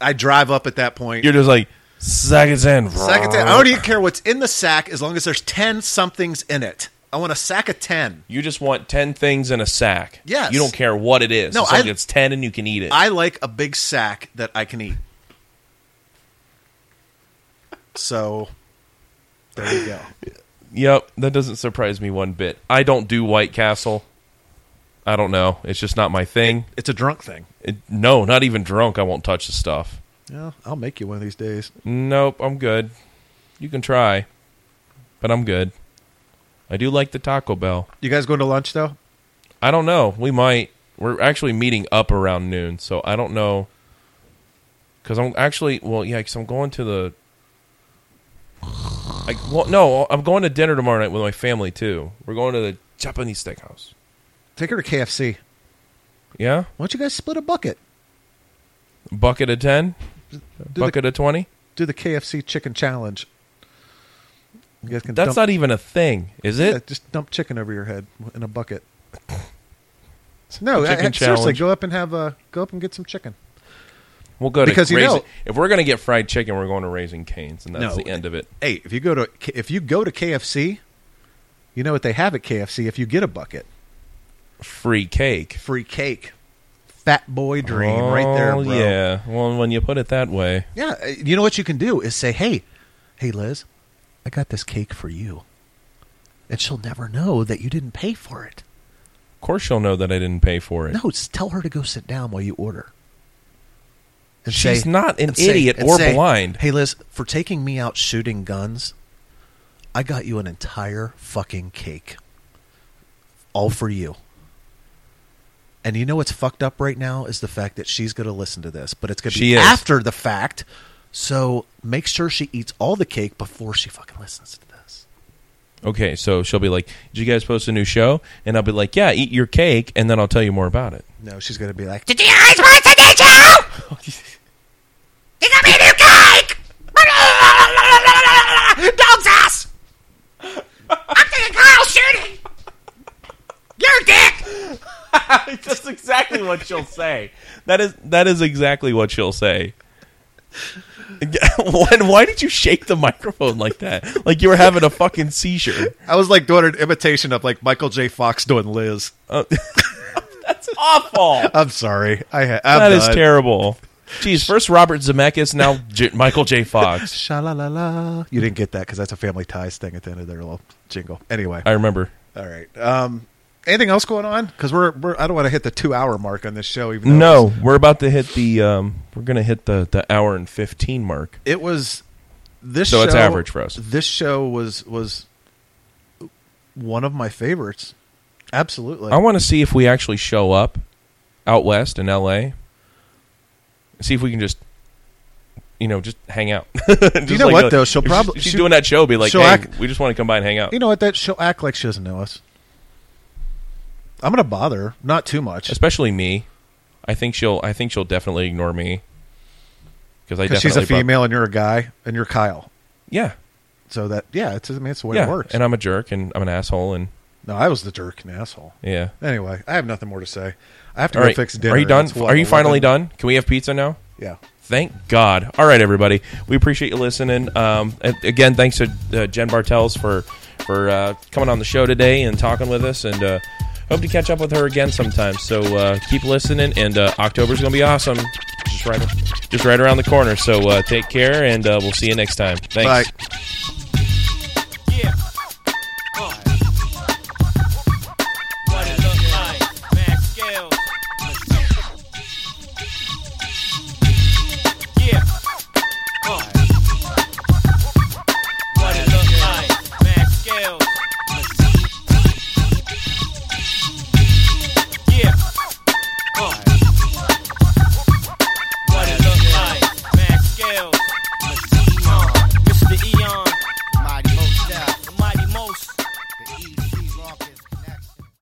I drive up at that point. You're just like seconds in. sack of ten. I don't even care what's in the sack as long as there's ten somethings in it. I want a sack of ten. You just want 10 things in a sack. Yes. You don't care what it is. No, as long I- as it's 10 and you can eat it. I like a big sack that I can eat. So there you go. Yep, that doesn't surprise me one bit. I don't do White Castle. I don't know. It's just not my thing. It's a drunk thing. It, no, not even drunk. I won't touch the stuff. Yeah, I'll make you one of these days. Nope, I'm good. You can try, but I'm good. I do like the Taco Bell. You guys going to lunch though? I don't know. We might. We're actually meeting up around noon, so I don't know. Because I'm actually, well, yeah, because I'm going to the. I, well, no, I'm going to dinner tomorrow night with my family too. We're going to the Japanese steakhouse. Take her to KFC. Yeah, Why don't you guys split a bucket? bucket of ten, Do bucket of twenty. the do the KFC chicken challenge. You guys can That's dump, not even a thing, is it? yeah, just dump chicken over your head in a bucket. No, Chicken I- I- seriously, go up and have a go up and get some chicken. We'll go to Because you Raising- know- if we're gonna get fried chicken, we're going to Raising Canes, and that's No. the end of it. Hey, if you go to if you go to KFC, you know what they have at KFC. If you get a bucket, Free cake. free cake, fat boy dream, right there, Oh, bro. Yeah. Well, when you put it that way, Yeah, uh, you know what you can do is say, "Hey, hey, Liz, I got this cake for you," and she'll never know that you didn't pay for it. of course she'll know that I didn't pay for it. No, tell her to go sit down while you order. And She's not an say- idiot and or say, blind. Hey, Liz, for taking me out shooting guns, I got you an entire fucking cake, all for you. And you know what's fucked up right now is the fact that she's going to listen to this, but it's going to She be is. after the fact. So make sure she eats all the cake before she fucking listens to this. Okay, so she'll be like, "Did you guys post a new show?" And I'll be like, "Yeah, eat your cake," and then I'll tell you more about it. No, she's going to be like, Did you guys watch the new show? You got me a new cake! Dog's ass! I'm thinking Carl shooting! Your dick! That's exactly what she'll say. That is that is exactly what she'll say. why, why did you shake the microphone like that? Like you were having a fucking seizure. I was like doing an imitation of like Michael J. Fox doing Liz. That's awful. I'm sorry. I ha- I'm That is done. terrible. Jeez, first Robert Zemeckis, now J- Michael J. Fox. Sha la la la. You didn't get that because that's a Family Ties thing at the end of their little jingle. Anyway, I remember. all right. Um, anything else going on? Because we're, we're I don't want to hit the two hour mark on this show. Even No, we're about to hit the um we're gonna hit the the hour and fifteen mark. it was this. So it's average for us. This show was was one of my favorites. Absolutely. I want to see if we actually show up out west in L.A. See if we can just, you know, just hang out. Just You know like what, though? She'll probably she's, doing that show. Be like, hey, act- we just want to come by and hang out. you know what? That she'll act like she doesn't know us. I'm gonna bother not too much, Especially me. I think she'll. I think she'll definitely ignore me because I because she's a female and you're a guy and you're Kyle. yeah, So that yeah, it's I mean it's the way yeah. it works. And I'm a jerk and I'm an asshole and no, I was the jerk and asshole. yeah. Anyway, I have nothing more to say. I have to All go right, fix dinner. are you done? It's what, Are you finally 11? done? Can we have pizza now? Yeah. Thank God. All right, everybody. We appreciate you listening. Um, and again, thanks to uh, Jen Bartels for for uh, coming on the show today and talking with us. And uh, hope to catch up with her again sometime. So uh, keep listening, and uh, October's going to be awesome. Just right, just right around the corner. So uh, take care, and uh, we'll see you next time. Thanks. Bye. Yeah.